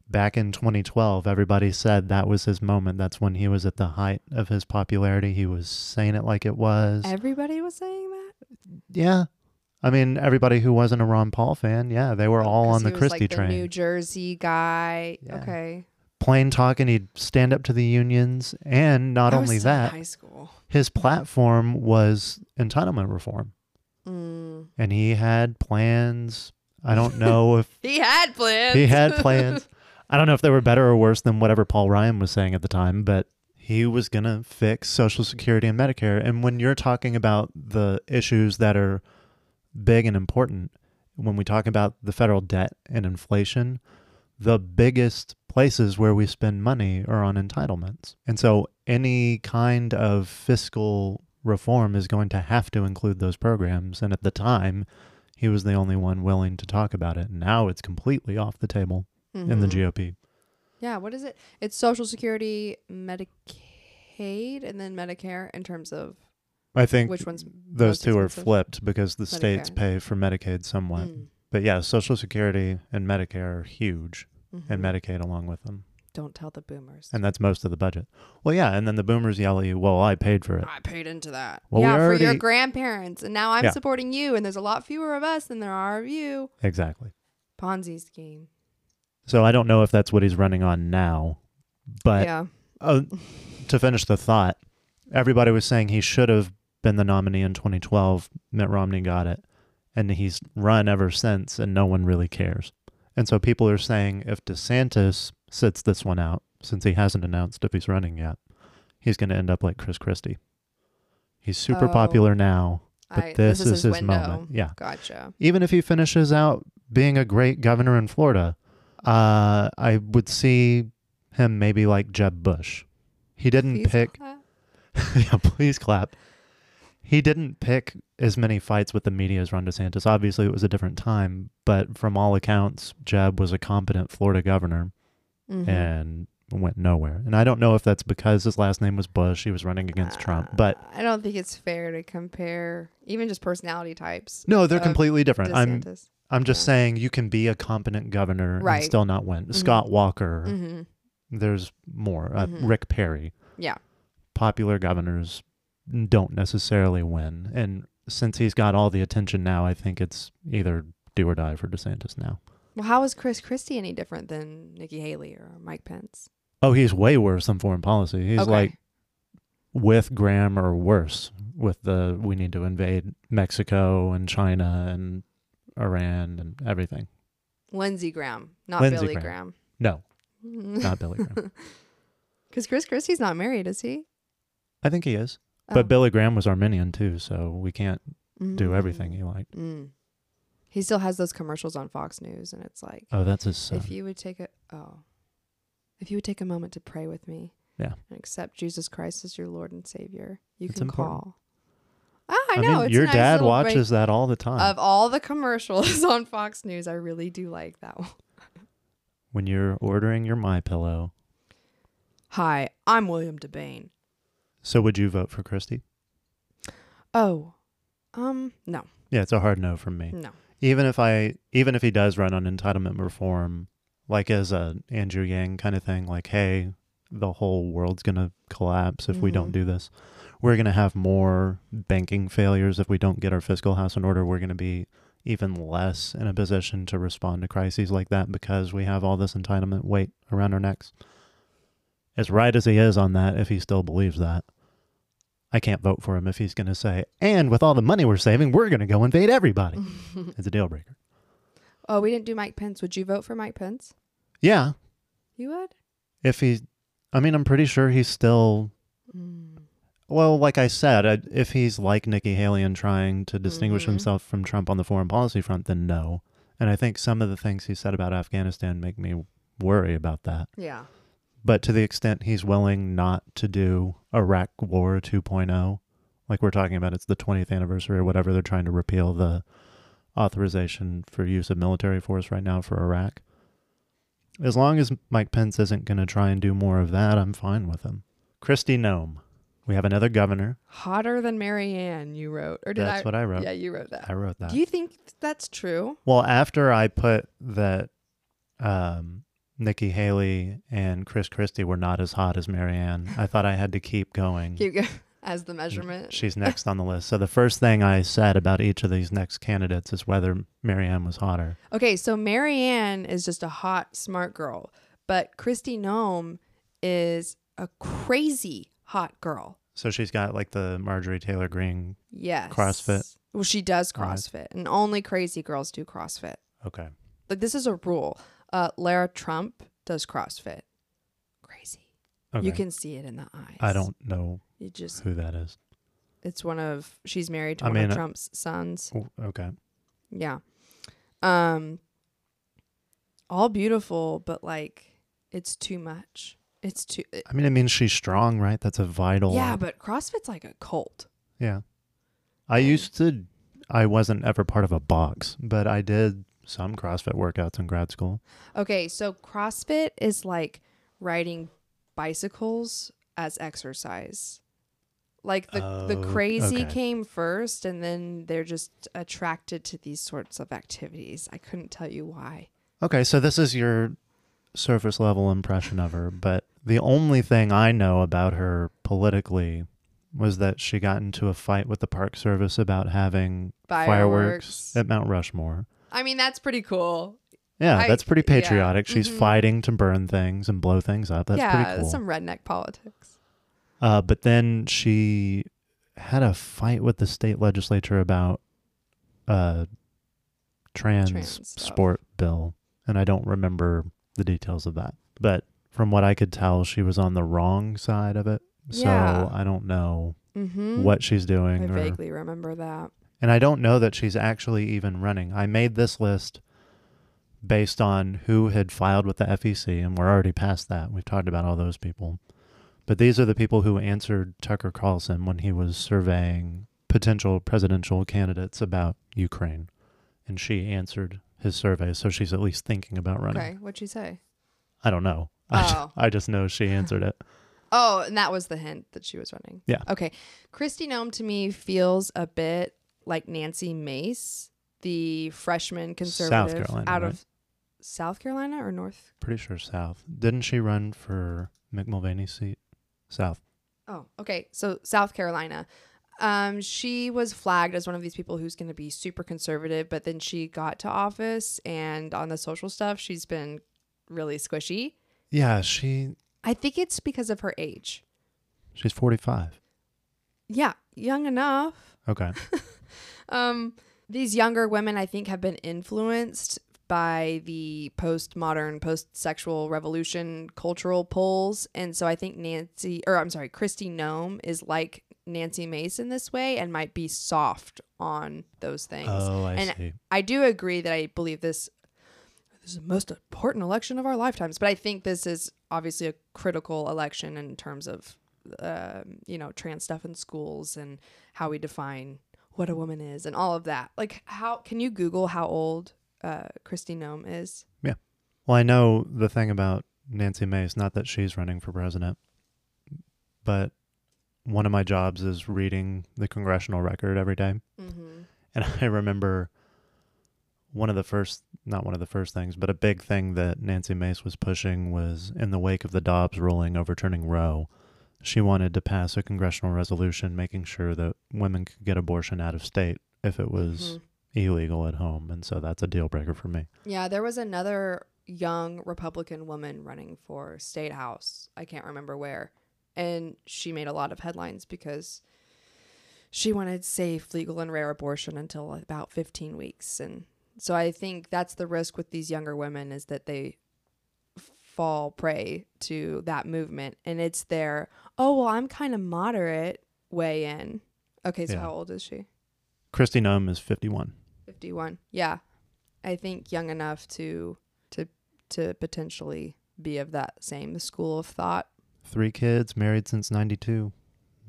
[SPEAKER 2] back in 2012, everybody said that was his moment. That's when he was at the height of his popularity. He was saying it like it was.
[SPEAKER 3] Everybody was saying that.
[SPEAKER 2] yeah. I mean, everybody who wasn't a Ron Paul fan, yeah, they were all on the Christie
[SPEAKER 3] like,
[SPEAKER 2] train.
[SPEAKER 3] The New Jersey guy.
[SPEAKER 2] Yeah.
[SPEAKER 3] Okay.
[SPEAKER 2] Plain talking, he'd stand up to the unions. And not
[SPEAKER 3] I
[SPEAKER 2] only that,
[SPEAKER 3] high school.
[SPEAKER 2] his platform was entitlement reform.
[SPEAKER 3] Mm.
[SPEAKER 2] And he had plans. I don't know if
[SPEAKER 3] He had plans.
[SPEAKER 2] he had plans. I don't know if they were better or worse than whatever Paul Ryan was saying at the time, but he was going to fix Social Security and Medicare. And when you're talking about the issues that are big and important, when we talk about the federal debt and inflation, the biggest places where we spend money are on entitlements. And so any kind of fiscal reform is going to have to include those programs. And at the time, he was the only one willing to talk about it. Now it's completely off the table in the
[SPEAKER 3] Mhm.
[SPEAKER 2] GOP.
[SPEAKER 3] Yeah. What is it? It's Social Security, Medicaid, and then Medicare in terms of
[SPEAKER 2] I think
[SPEAKER 3] which one's
[SPEAKER 2] those two are flipped because the states pay for Medicaid somewhat.
[SPEAKER 3] Mm.
[SPEAKER 2] But yeah, Social Security and Medicare are huge, and
[SPEAKER 3] Mhm.
[SPEAKER 2] Medicaid along with them.
[SPEAKER 3] Don't tell the boomers.
[SPEAKER 2] And that's most of the budget. Well, yeah, and then the boomers yell at you, well, I paid for it.
[SPEAKER 3] I paid into that.
[SPEAKER 2] Well, we
[SPEAKER 3] yeah, for your grandparents, and now I'm
[SPEAKER 2] Yeah.
[SPEAKER 3] supporting you, and there's a lot fewer of us than there are of you.
[SPEAKER 2] Exactly.
[SPEAKER 3] Ponzi scheme.
[SPEAKER 2] So I don't know if that's what he's running on now. But
[SPEAKER 3] yeah.
[SPEAKER 2] uh, to finish the thought, everybody was saying he should have been the nominee in 2012. Mitt Romney got it. And he's run ever since, and no one really cares. And so people are saying if DeSantis sits this one out, since he hasn't announced if he's running yet, he's going to end up like Chris Christie. He's super
[SPEAKER 3] Oh.
[SPEAKER 2] popular now, but
[SPEAKER 3] I,
[SPEAKER 2] this, is, his
[SPEAKER 3] window.
[SPEAKER 2] moment. Yeah.
[SPEAKER 3] Gotcha.
[SPEAKER 2] Even if he finishes out being a great governor in Florida, uh, I would see him maybe like Jeb Bush. He didn't
[SPEAKER 3] Please
[SPEAKER 2] pick. yeah, please clap. He didn't pick as many fights with the media as Ron DeSantis. Obviously, it was a different time, but from all accounts, Jeb was a competent Florida governor
[SPEAKER 3] Mhm.
[SPEAKER 2] and went nowhere. And I don't know if that's because his last name was Bush. He was running against Trump, but
[SPEAKER 3] Uh, I don't think it's fair to compare even just personality types.
[SPEAKER 2] no, they're completely different.
[SPEAKER 3] DeSantis.
[SPEAKER 2] I'm just
[SPEAKER 3] Yeah.
[SPEAKER 2] saying you can be a competent governor
[SPEAKER 3] Right.
[SPEAKER 2] and still not win.
[SPEAKER 3] Mhm.
[SPEAKER 2] Scott Walker,
[SPEAKER 3] Mhm.
[SPEAKER 2] there's more. Uh,
[SPEAKER 3] Mhm.
[SPEAKER 2] Rick Perry.
[SPEAKER 3] Yeah.
[SPEAKER 2] Popular governors don't necessarily win. And since he's got all the attention now, I think it's either do or die for DeSantis now.
[SPEAKER 3] Well, how is Chris Christie any different than Nikki Haley or Mike Pence?
[SPEAKER 2] Oh, he's way worse on foreign policy. He's
[SPEAKER 3] Okay.
[SPEAKER 2] like with Graham or worse with the we need to invade Mexico and China and Iran and everything.
[SPEAKER 3] Lindsey Graham, not
[SPEAKER 2] Lindsey
[SPEAKER 3] Billy
[SPEAKER 2] Graham.
[SPEAKER 3] Graham.
[SPEAKER 2] No, not Billy Graham.
[SPEAKER 3] Because Chris Christie's not married, is he?
[SPEAKER 2] I think he is.
[SPEAKER 3] Oh.
[SPEAKER 2] But Billy Graham was Arminian too, so we can't do
[SPEAKER 3] Mm.
[SPEAKER 2] everything he liked.
[SPEAKER 3] Mm. He still has those commercials on Fox News, and it's like,
[SPEAKER 2] Oh, that's his son.
[SPEAKER 3] if you would take a oh, if you would take a moment to pray with me,
[SPEAKER 2] Yeah.
[SPEAKER 3] and accept Jesus Christ as your Lord and Savior, you
[SPEAKER 2] It's
[SPEAKER 3] can
[SPEAKER 2] important.
[SPEAKER 3] call. Ah, I know.
[SPEAKER 2] mean, your
[SPEAKER 3] nice
[SPEAKER 2] dad watches that all the time.
[SPEAKER 3] Of all the commercials on Fox News, I really do like that one.
[SPEAKER 2] when you're ordering your My Pillow.
[SPEAKER 3] Hi, I'm William Devane.
[SPEAKER 2] So would you vote for Christie?
[SPEAKER 3] Oh, um, no,
[SPEAKER 2] Yeah, it's a hard no from me.
[SPEAKER 3] no.
[SPEAKER 2] Even if I even if he does run on entitlement reform, like as a Andrew Yang kind of thing, like, hey, the whole world's gonna collapse if we don't
[SPEAKER 3] Mhm.
[SPEAKER 2] do this. We're gonna have more banking failures if we don't get our fiscal house in order. We're gonna be even less in a position to respond to crises like that because we have all this entitlement weight around our necks. As right as he is on that, if he still believes that, I can't vote for him if he's going to say, and with all the money we're saving, we're going to go invade everybody. it's a deal breaker.
[SPEAKER 3] Oh, we didn't do Mike Pence. Would you vote for Mike Pence?
[SPEAKER 2] Yeah.
[SPEAKER 3] You would?
[SPEAKER 2] If he, I mean, I'm pretty sure he's still,
[SPEAKER 3] Mm.
[SPEAKER 2] well, like I said, I, if he's like Nikki Haley and trying to distinguish
[SPEAKER 3] Mhm.
[SPEAKER 2] himself from Trump on the foreign policy front, then no. And I think some of the things he said about Afghanistan make me worry about that.
[SPEAKER 3] Yeah.
[SPEAKER 2] But to the extent he's willing not to do Iraq War 2.0, like we're talking about, it's the 20th anniversary or whatever, they're trying to repeal the authorization for use of military force right now for Iraq. As long as Mike Pence isn't going to try and do more of that, I'm fine with him. Kristi Noem. We have another governor.
[SPEAKER 3] Hotter than Marianne, you wrote. Or did
[SPEAKER 2] That's
[SPEAKER 3] I?
[SPEAKER 2] what I wrote.
[SPEAKER 3] Yeah, you wrote that.
[SPEAKER 2] I wrote that.
[SPEAKER 3] Do you think that's true?
[SPEAKER 2] Well, after I put that um, Nikki Haley and Chris Christie were not as hot as Marianne, I thought I had to keep going.
[SPEAKER 3] Keep go- as the measurement.
[SPEAKER 2] She's next on the list. So the first thing I said about each of these next candidates is whether Marianne was hotter.
[SPEAKER 3] Okay, so Marianne is just a hot, smart girl, but Kristi Noem is a crazy hot girl.
[SPEAKER 2] So she's got like the Marjorie Taylor Greene.
[SPEAKER 3] Yes.
[SPEAKER 2] CrossFit.
[SPEAKER 3] Well, she does
[SPEAKER 2] All right.
[SPEAKER 3] CrossFit, and only crazy girls do CrossFit.
[SPEAKER 2] Okay.
[SPEAKER 3] Like this is a rule. Uh, Lara Trump does CrossFit.
[SPEAKER 2] Okay.
[SPEAKER 3] You can see it in the eyes.
[SPEAKER 2] I don't know
[SPEAKER 3] You just.
[SPEAKER 2] who that is.
[SPEAKER 3] It's one of. She's married to
[SPEAKER 2] I
[SPEAKER 3] one
[SPEAKER 2] mean,
[SPEAKER 3] of
[SPEAKER 2] uh,
[SPEAKER 3] Trump's sons.
[SPEAKER 2] Oh, Okay.
[SPEAKER 3] Yeah. Um. All beautiful, but like it's too much. It's too. it-
[SPEAKER 2] I mean, it means she's strong, right? That's a vital.
[SPEAKER 3] yeah, but CrossFit's like a cult.
[SPEAKER 2] Yeah. I used to, I wasn't ever part of a box, but I did some CrossFit workouts in grad school.
[SPEAKER 3] Okay, so CrossFit is like riding bicycles as exercise. Like the the
[SPEAKER 2] Oh,
[SPEAKER 3] crazy
[SPEAKER 2] okay.
[SPEAKER 3] came first and then they're just attracted to these sorts of activities. I couldn't tell you why.
[SPEAKER 2] Okay, so this is your surface level impression of her, but the only thing I know about her politically was that she got into a fight with the Park Service about having fireworks,
[SPEAKER 3] Fireworks.
[SPEAKER 2] at Mount Rushmore.
[SPEAKER 3] I mean, that's pretty cool.
[SPEAKER 2] Yeah,
[SPEAKER 3] I-
[SPEAKER 2] that's pretty
[SPEAKER 3] yeah,
[SPEAKER 2] patriotic. She's
[SPEAKER 3] mhm.
[SPEAKER 2] fighting to burn things and blow things up. That's
[SPEAKER 3] yeah,
[SPEAKER 2] pretty cool.
[SPEAKER 3] some redneck politics.
[SPEAKER 2] Uh, but then she had a fight with the state legislature about uh, trans,
[SPEAKER 3] Trans
[SPEAKER 2] sport bill, and I don't remember the details of that. But from what I could tell, she was on the wrong side of it. So
[SPEAKER 3] Yeah.
[SPEAKER 2] I don't know
[SPEAKER 3] Mm-hmm.
[SPEAKER 2] what she's
[SPEAKER 3] I
[SPEAKER 2] doing, or,
[SPEAKER 3] vaguely remember that.
[SPEAKER 2] and I don't know that she's actually even running. I made this list based on who had filed with the FEC, and we're already past that. We've talked about all those people. But these are the people who answered Tucker Carlson when he was surveying potential presidential candidates about Ukraine. And she answered his survey, so she's at least thinking about running.
[SPEAKER 3] Okay, what'd she say?
[SPEAKER 2] I don't know. I, ju-
[SPEAKER 3] Oh.
[SPEAKER 2] I just know she answered it.
[SPEAKER 3] Oh, and that was the hint that she was running.
[SPEAKER 2] Yeah.
[SPEAKER 3] Okay. Kristi Noem to me feels a bit like Nancy Mace, the freshman conservative out
[SPEAKER 2] right?
[SPEAKER 3] of South Carolina or North.
[SPEAKER 2] Pretty sure South. Didn't she run for McMulvaney's seat? South.
[SPEAKER 3] Oh, okay. So South Carolina. Um, she was flagged as one of these people who's going to be super conservative, but then she got to office, and on the social stuff, she's been really squishy.
[SPEAKER 2] Yeah, she
[SPEAKER 3] I think it's because of her age.
[SPEAKER 2] she's 45.
[SPEAKER 3] Yeah, young enough.
[SPEAKER 2] Okay.
[SPEAKER 3] Um, these younger women, I think, have been influenced by the postmodern, post-sexual revolution cultural pulls, and so I think Nancy, or I'm sorry, Kristi Noem is like Nancy Mace in this way, and might be soft on those things.
[SPEAKER 2] Oh, I
[SPEAKER 3] And
[SPEAKER 2] see.
[SPEAKER 3] I do agree that I believe this. This is the most important election of our lifetimes, but I think this is obviously a critical election in terms of, um, you know, trans stuff in schools and how we define what a woman is and all of that. Like, how can you Google how old uh, Kristi Noem is? Yeah.
[SPEAKER 2] Well, I know the thing about Nancy Mace, not that she's running for president, but one of my jobs is reading the congressional record every day.
[SPEAKER 3] Mm-hmm.
[SPEAKER 2] And I remember one of the first, not one of the first things, but a big thing that Nancy Mace was pushing was in the wake of the Dobbs ruling overturning Roe. She wanted to pass a congressional resolution making sure that women could get abortion out of state if it was illegal at home. And so that's a deal breaker for me.
[SPEAKER 3] Yeah, there was another young Republican woman running for state house. I can't remember where. And she made a lot of headlines because she wanted safe, legal, and rare abortion until about 15 weeks. And so I think that's the risk with these younger women is that they fall prey to that movement. And it's their, oh, well, I'm kind of moderate way in. Okay, so
[SPEAKER 2] Yeah.
[SPEAKER 3] how old is she?
[SPEAKER 2] Kristi Noem is 51.
[SPEAKER 3] 51 yeah i think young enough to to to potentially be of that same school of thought
[SPEAKER 2] Three kids, married since 92.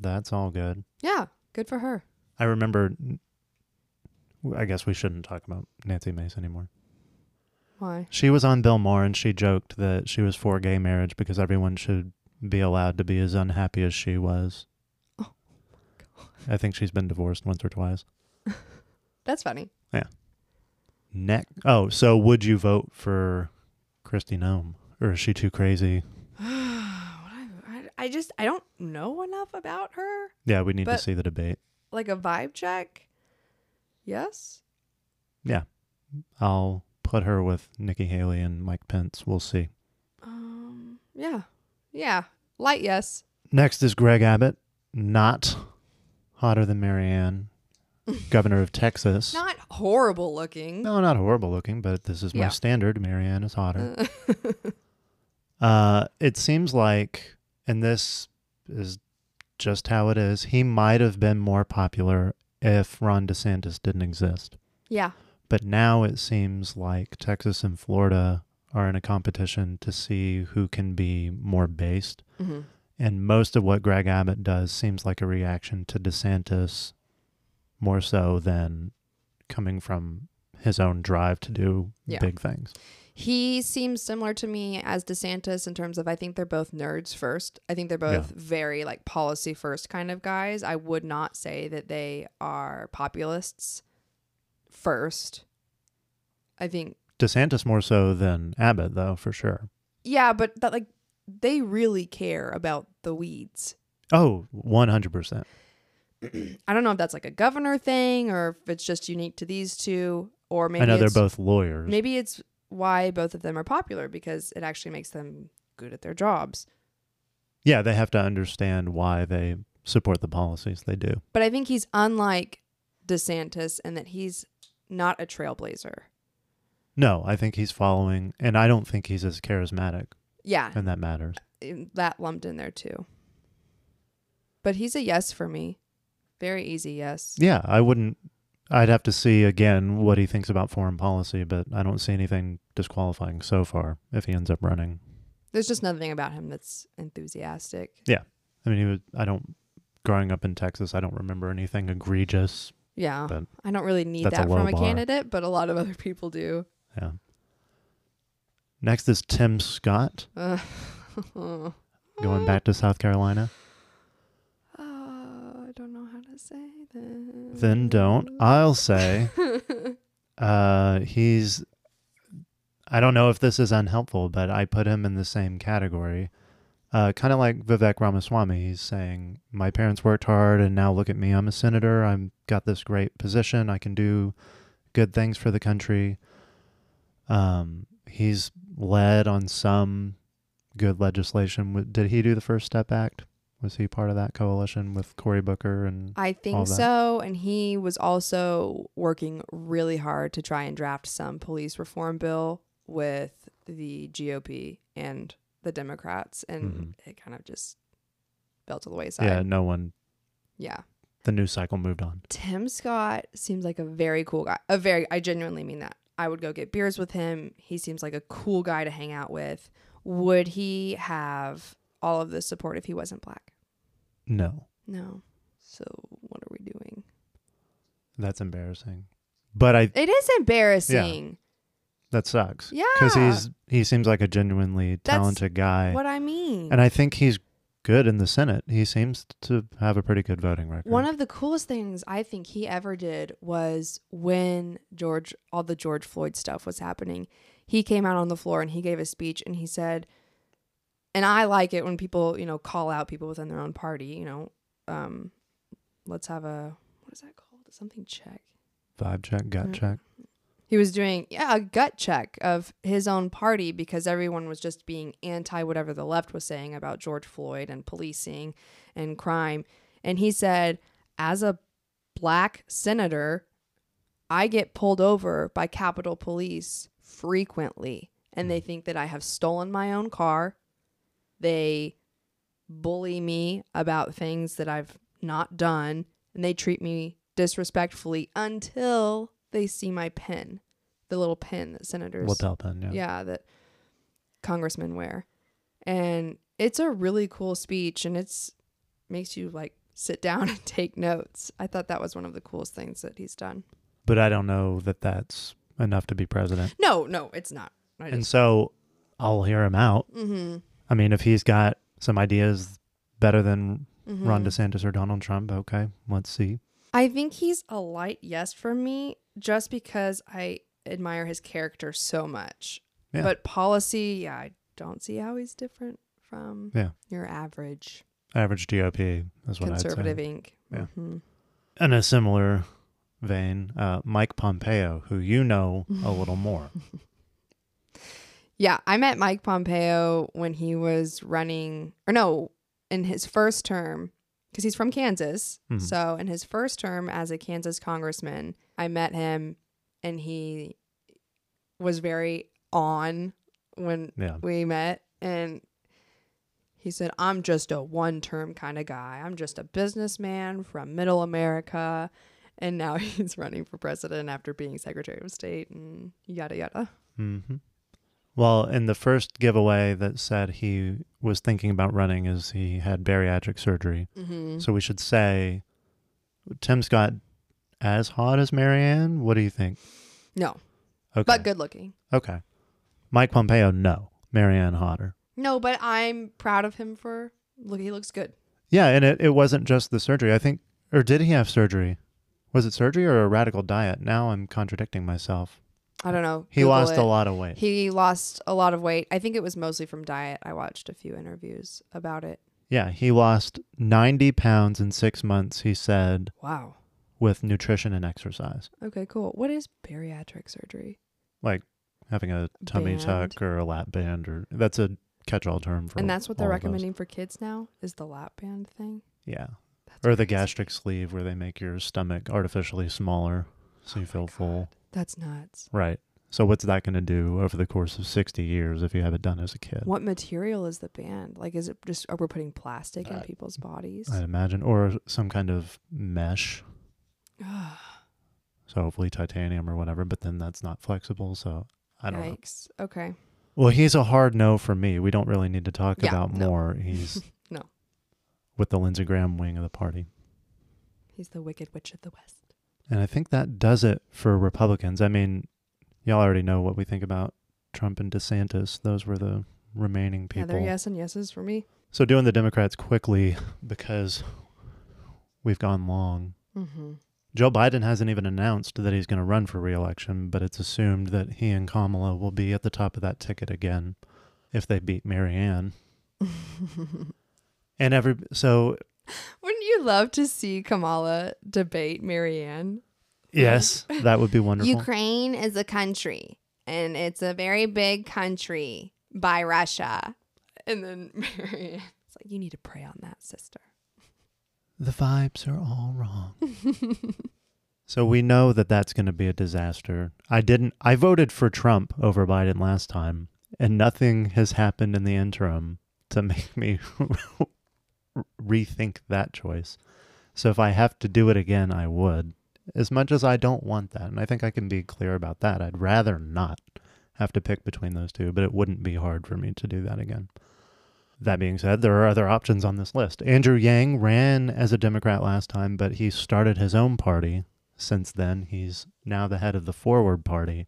[SPEAKER 2] That's all good.
[SPEAKER 3] yeah good for her
[SPEAKER 2] I remember, I guess we shouldn't talk about Nancy Mace anymore.
[SPEAKER 3] why
[SPEAKER 2] She was on Bill Maher and she joked that she was for gay marriage because everyone should be allowed to be as unhappy as she was.
[SPEAKER 3] Oh,
[SPEAKER 2] I think she's been divorced once or twice.
[SPEAKER 3] That's funny Yeah.
[SPEAKER 2] Next. Oh, so would you vote for Kristi Noem? Or is she too crazy?
[SPEAKER 3] I, I just i don't know enough about her
[SPEAKER 2] Yeah, we need
[SPEAKER 3] But-
[SPEAKER 2] to see the debate.
[SPEAKER 3] like a vibe check yes
[SPEAKER 2] Yeah. I'll put her with Nikki Haley and Mike Pence. We'll see.
[SPEAKER 3] um yeah yeah light yes
[SPEAKER 2] Next is Greg Abbott, not hotter than Marianne, governor of Texas.
[SPEAKER 3] not horrible looking
[SPEAKER 2] No, not horrible looking, but this is my
[SPEAKER 3] Yeah.
[SPEAKER 2] standard. Marianne is hotter. Uh, it seems like, and this is just how it is, he might have been more popular if Ron DeSantis didn't exist.
[SPEAKER 3] yeah
[SPEAKER 2] But now it seems like Texas and Florida are in a competition to see who can be more based.
[SPEAKER 3] hmm
[SPEAKER 2] And most of what Greg Abbott does seems like a reaction to DeSantis more so than coming from his own drive to do
[SPEAKER 3] Yeah.
[SPEAKER 2] big things.
[SPEAKER 3] He seems similar to me as DeSantis in terms of I think they're both nerds first. I think they're both very like policy first kind of guys. I would not say that they are populists first. I think
[SPEAKER 2] DeSantis more so than Abbott, though, for sure.
[SPEAKER 3] yeah, but that like they really care about the weeds.
[SPEAKER 2] Oh, 100%.
[SPEAKER 3] I don't know if that's like a governor thing or if it's just unique to these two or maybe
[SPEAKER 2] I know they're both lawyers.
[SPEAKER 3] Maybe it's why both of them are popular because it actually makes them good at their jobs.
[SPEAKER 2] Yeah, they have to understand why they support the policies they do.
[SPEAKER 3] But I think he's unlike DeSantis in that he's not a trailblazer.
[SPEAKER 2] No, I think he's following, and I don't think he's as charismatic,
[SPEAKER 3] Yeah,
[SPEAKER 2] and that matters.
[SPEAKER 3] Uh, that lumped in there too. But he's a yes for me. Very easy yes.
[SPEAKER 2] Yeah, I wouldn't. I'd have to see again what he thinks about foreign policy, but I don't see anything disqualifying so far if he ends up running.
[SPEAKER 3] There's just nothing about him that's enthusiastic. Yeah.
[SPEAKER 2] I mean, he was. I don't. Growing up in Texas, I don't remember anything egregious.
[SPEAKER 3] Yeah. I don't really need
[SPEAKER 2] that's a
[SPEAKER 3] that from a
[SPEAKER 2] bar.
[SPEAKER 3] candidate, but a lot of other people do.
[SPEAKER 2] Yeah. Next is Tim Scott,
[SPEAKER 3] Uh,
[SPEAKER 2] going back to South Carolina.
[SPEAKER 3] Uh, I don't know how to
[SPEAKER 2] Then don't. I'll say uh, he's. I don't know if this is unhelpful, but I put him in the same category. Uh, kind of like Vivek Ramaswamy. He's saying, My parents worked hard, and now look at me. I'm a senator. I've got this great position. I can do good things for the country. Um, he's led on some good legislation. Did he do the First Step Act? Was he part of that coalition with Cory Booker and
[SPEAKER 3] I think so. And he was also working really hard to try and draft some police reform bill with the GOP and the Democrats. And
[SPEAKER 2] Mhm.
[SPEAKER 3] it kind of just fell to the wayside.
[SPEAKER 2] yeah, no one.
[SPEAKER 3] yeah.
[SPEAKER 2] The news cycle moved on.
[SPEAKER 3] Tim Scott seems like a very cool guy. A very, I genuinely mean that. I would go get beers with him. He seems like a cool guy to hang out with. Would he have all of the support if he wasn't black?
[SPEAKER 2] No,
[SPEAKER 3] No. So what are we doing?
[SPEAKER 2] that's embarrassing. But I
[SPEAKER 3] It is embarrassing.
[SPEAKER 2] that sucks.
[SPEAKER 3] Yeah.
[SPEAKER 2] because he's he seems like a genuinely
[SPEAKER 3] That's
[SPEAKER 2] talented guy,
[SPEAKER 3] what I mean.
[SPEAKER 2] and I think he's good in the Senate. He seems to have a pretty good voting record.
[SPEAKER 3] One of the coolest things I think he ever did was when George, all the George Floyd stuff was happening. He came out on the floor and he gave a speech and he said, and I like it when people, you know, call out people within their own party, you know, um, let's have a, what is that called? Something check.
[SPEAKER 2] vibe check, gut
[SPEAKER 3] Mm.
[SPEAKER 2] check.
[SPEAKER 3] He was doing yeah, a gut check of his own party because everyone was just being anti whatever the left was saying about George Floyd and policing and crime. And he said, as a black senator, I get pulled over by Capitol Police frequently. And they think that I have stolen my own car. They bully me about things that I've not done. And they treat me disrespectfully until they see my pin, the little pin that senators,
[SPEAKER 2] Lapel pin. Yeah.
[SPEAKER 3] yeah, that congressmen wear. And it's a really cool speech and it's makes you like sit down and take notes. I thought that was one of the coolest things that he's done.
[SPEAKER 2] But I don't know that that's enough to be president.
[SPEAKER 3] No, no, it's not. I
[SPEAKER 2] And
[SPEAKER 3] just,
[SPEAKER 2] so I'll hear him out.
[SPEAKER 3] mm-hmm,
[SPEAKER 2] I mean, if he's got some ideas better than
[SPEAKER 3] mm-hmm.
[SPEAKER 2] Ron DeSantis or Donald Trump, okay, let's see.
[SPEAKER 3] I think he's a light yes for me just because I admire his character so much.
[SPEAKER 2] Yeah.
[SPEAKER 3] But policy, yeah, I don't see how he's different from
[SPEAKER 2] Yeah.
[SPEAKER 3] your average
[SPEAKER 2] Average GOP is what
[SPEAKER 3] conservative
[SPEAKER 2] I'd say.
[SPEAKER 3] ink.
[SPEAKER 2] Yeah.
[SPEAKER 3] hmm
[SPEAKER 2] In a similar vein, uh, Mike Pompeo, who you know a little more.
[SPEAKER 3] Yeah, I met Mike Pompeo when he was running, or no, in his first term, because he's from Kansas.
[SPEAKER 2] Mhm.
[SPEAKER 3] So in his first term as a Kansas congressman, I met him, and he was very on when
[SPEAKER 2] Yeah.
[SPEAKER 3] we met, and he said, "I'm just a one-term kind of guy. I'm just a businessman from Middle America." And now he's running for president after being Secretary of State and yada yada.
[SPEAKER 2] hmm Well, in the first giveaway that said he was thinking about running is he had bariatric surgery.
[SPEAKER 3] Mm-hmm.
[SPEAKER 2] So we should say Tim's got as hot as Marianne? What do you think?
[SPEAKER 3] No,
[SPEAKER 2] Okay.
[SPEAKER 3] but good looking.
[SPEAKER 2] Okay. Mike Pompeo, no. Marianne hotter.
[SPEAKER 3] No, but I'm proud of him for look. He looks good.
[SPEAKER 2] Yeah, and it, it wasn't just the surgery. I think or did he have surgery? Was it surgery or a radical diet? Now I'm contradicting myself.
[SPEAKER 3] I don't know.
[SPEAKER 2] He
[SPEAKER 3] Google
[SPEAKER 2] lost
[SPEAKER 3] it.
[SPEAKER 2] a lot of weight.
[SPEAKER 3] He lost a lot of weight. I think it was mostly from diet. I watched a few interviews about it.
[SPEAKER 2] yeah, he lost 90 pounds in 6 months, he said,
[SPEAKER 3] Wow.
[SPEAKER 2] with nutrition and exercise.
[SPEAKER 3] Okay, cool. What is bariatric surgery?
[SPEAKER 2] Like having a tummy
[SPEAKER 3] Band.
[SPEAKER 2] tuck or a lap band or that's a catch-all term for
[SPEAKER 3] and that's what they're
[SPEAKER 2] all
[SPEAKER 3] recommending for kids now is the lap band thing.
[SPEAKER 2] Yeah.
[SPEAKER 3] That's
[SPEAKER 2] Or the gastric sleeve where they make your stomach artificially smaller so
[SPEAKER 3] Oh
[SPEAKER 2] you feel full.
[SPEAKER 3] God. That's nuts.
[SPEAKER 2] Right. So what's that going to do over the course of 60 years if you have it done as a kid?
[SPEAKER 3] What material is the band? Like, is it just are we putting plastic in people's bodies?
[SPEAKER 2] I'd imagine or some kind of mesh So hopefully titanium or whatever, but then that's not flexible. So I don't know.
[SPEAKER 3] Yikes. Okay.
[SPEAKER 2] Well, he's a hard no for me. We don't really need to talk
[SPEAKER 3] Yeah,
[SPEAKER 2] about
[SPEAKER 3] no.
[SPEAKER 2] more. He's
[SPEAKER 3] No.
[SPEAKER 2] with the Lindsey Graham wing of the party.
[SPEAKER 3] He's the Wicked Witch of the West.
[SPEAKER 2] And I think that does it for Republicans. I mean, y'all already know what we think about Trump and DeSantis. Those were the remaining
[SPEAKER 3] Yeah,
[SPEAKER 2] people.
[SPEAKER 3] they're yes and yeses for me.
[SPEAKER 2] So doing the Democrats quickly because we've gone long.
[SPEAKER 3] Mm-hmm.
[SPEAKER 2] Joe Biden hasn't even announced that he's going to run for reelection, but it's assumed that he and Kamala will be at the top of that ticket again if they beat Marianne. and every so
[SPEAKER 3] Wouldn't you love to see Kamala debate Marianne?
[SPEAKER 2] yes, that would be wonderful.
[SPEAKER 3] Ukraine is a country, and it's a very big country by Russia. And then Marianne, it's like, you need to pray on that, sister.
[SPEAKER 2] The vibes are all wrong. so we know that that's going to be a disaster. I didn't I voted for Trump over Biden last time and nothing has happened in the interim to make me rethink that choice. So if I have to do it again, I would. As much as I don't want that, and I think I can be clear about that. I'd rather not have to pick between those two, but it wouldn't be hard for me to do that again. That being said, there are other options on this list. Andrew Yang ran as a Democrat last time, but he started his own party since then. He's now the head of the Forward Party.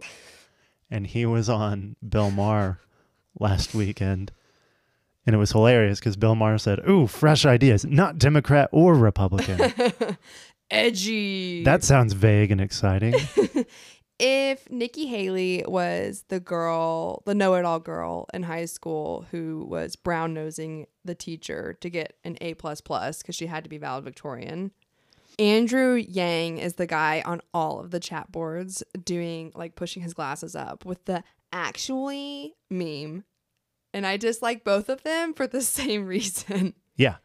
[SPEAKER 2] And he was on Bill Maher last weekend. And it was hilarious because Bill Maher said, Ooh, fresh ideas, not Democrat or Republican.
[SPEAKER 3] Edgy.
[SPEAKER 2] that sounds vague and exciting.
[SPEAKER 3] if Nikki Haley was the girl, the know it all girl in high school who was brown nosing the teacher to get an A plus plus because she had to be valedictorian. Andrew Yang is the guy on all of the chat boards doing like pushing his glasses up with the actually meme. And I dislike both of them for the same reason.
[SPEAKER 2] Yeah.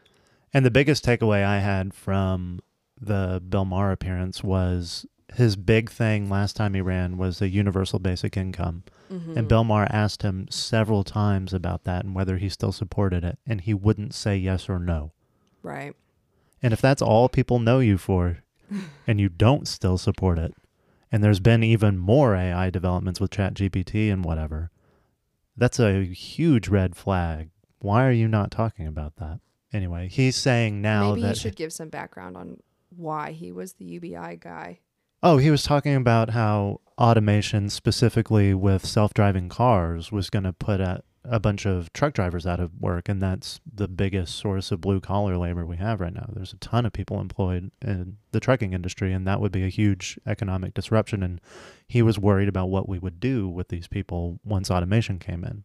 [SPEAKER 2] And the biggest takeaway I had from the Bill Maher appearance was his big thing last time he ran was a universal basic income. And mm-hmm. Bill Maher asked him several times about that and whether he still supported it. And he wouldn't say yes or no.
[SPEAKER 3] Right.
[SPEAKER 2] And if that's all people know you for and you don't still support it, and there's been even more AI developments with ChatGPT and whatever, that's a huge red flag. Why are you not talking about that? Anyway, he's saying now
[SPEAKER 3] Maybe
[SPEAKER 2] that
[SPEAKER 3] you should give some background on why he was the UBI guy.
[SPEAKER 2] Oh, he was talking about how automation, specifically with self driving cars, was going to put a, a bunch of truck drivers out of work. And that's the biggest source of blue collar labor we have right now. There's a ton of people employed in the trucking industry, and that would be a huge economic disruption. And he was worried about what we would do with these people once automation came in.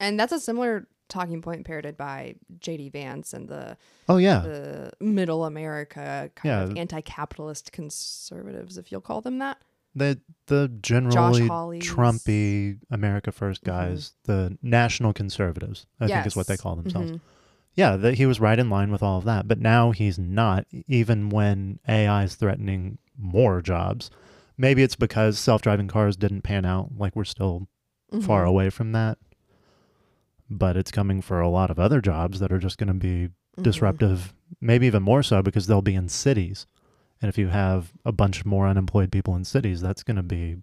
[SPEAKER 3] And that's a similar talking point parroted by JD Vance and the
[SPEAKER 2] Oh, yeah.
[SPEAKER 3] the middle America kind
[SPEAKER 2] Yeah.
[SPEAKER 3] of anti-capitalist conservatives, if you'll call them that.
[SPEAKER 2] The the generally. Trumpy America 1st guys, the national conservatives, I think is what they call themselves.
[SPEAKER 3] Mhm.
[SPEAKER 2] Yeah, that he was right in line with all of that, but now he's not. Even when AI is threatening more jobs, maybe it's because self-driving cars didn't pan out. Like we're still far
[SPEAKER 3] Mhm.
[SPEAKER 2] away from that, but it's coming for a lot of other jobs that are just going to be
[SPEAKER 3] Mhm.
[SPEAKER 2] disruptive. Maybe even more so because they'll be in cities, and if you have a bunch more unemployed people in cities, that's going to be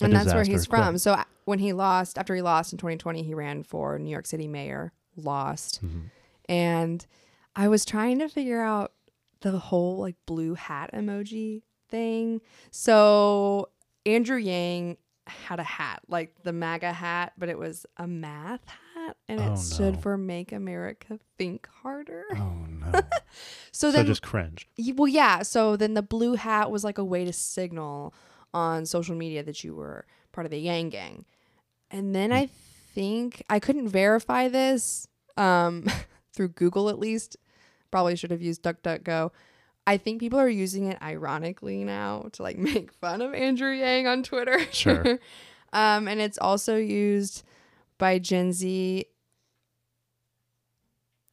[SPEAKER 3] and that's where he's
[SPEAKER 2] quick.
[SPEAKER 3] from. So when he lost, after he lost in 2020, he ran for New York City mayor, lost.
[SPEAKER 2] Mhm.
[SPEAKER 3] And I was trying to figure out the whole like blue hat emoji thing. So Andrew Yang had a hat, like the MAGA hat, but it was a math hat and it
[SPEAKER 2] Oh,
[SPEAKER 3] stood
[SPEAKER 2] no.
[SPEAKER 3] for Make America Think Harder.
[SPEAKER 2] Oh no!
[SPEAKER 3] So
[SPEAKER 2] so
[SPEAKER 3] then
[SPEAKER 2] just cringe.
[SPEAKER 3] Well, yeah. So then the blue hat was like a way to signal on social media that you were part of the Yang Gang. And then I think I couldn't verify this um, through Google at least. Probably should have used DuckDuckGo. I think people are using it ironically now to like make fun of Andrew Yang on Twitter.
[SPEAKER 2] Sure.
[SPEAKER 3] um, and it's also used by Gen Z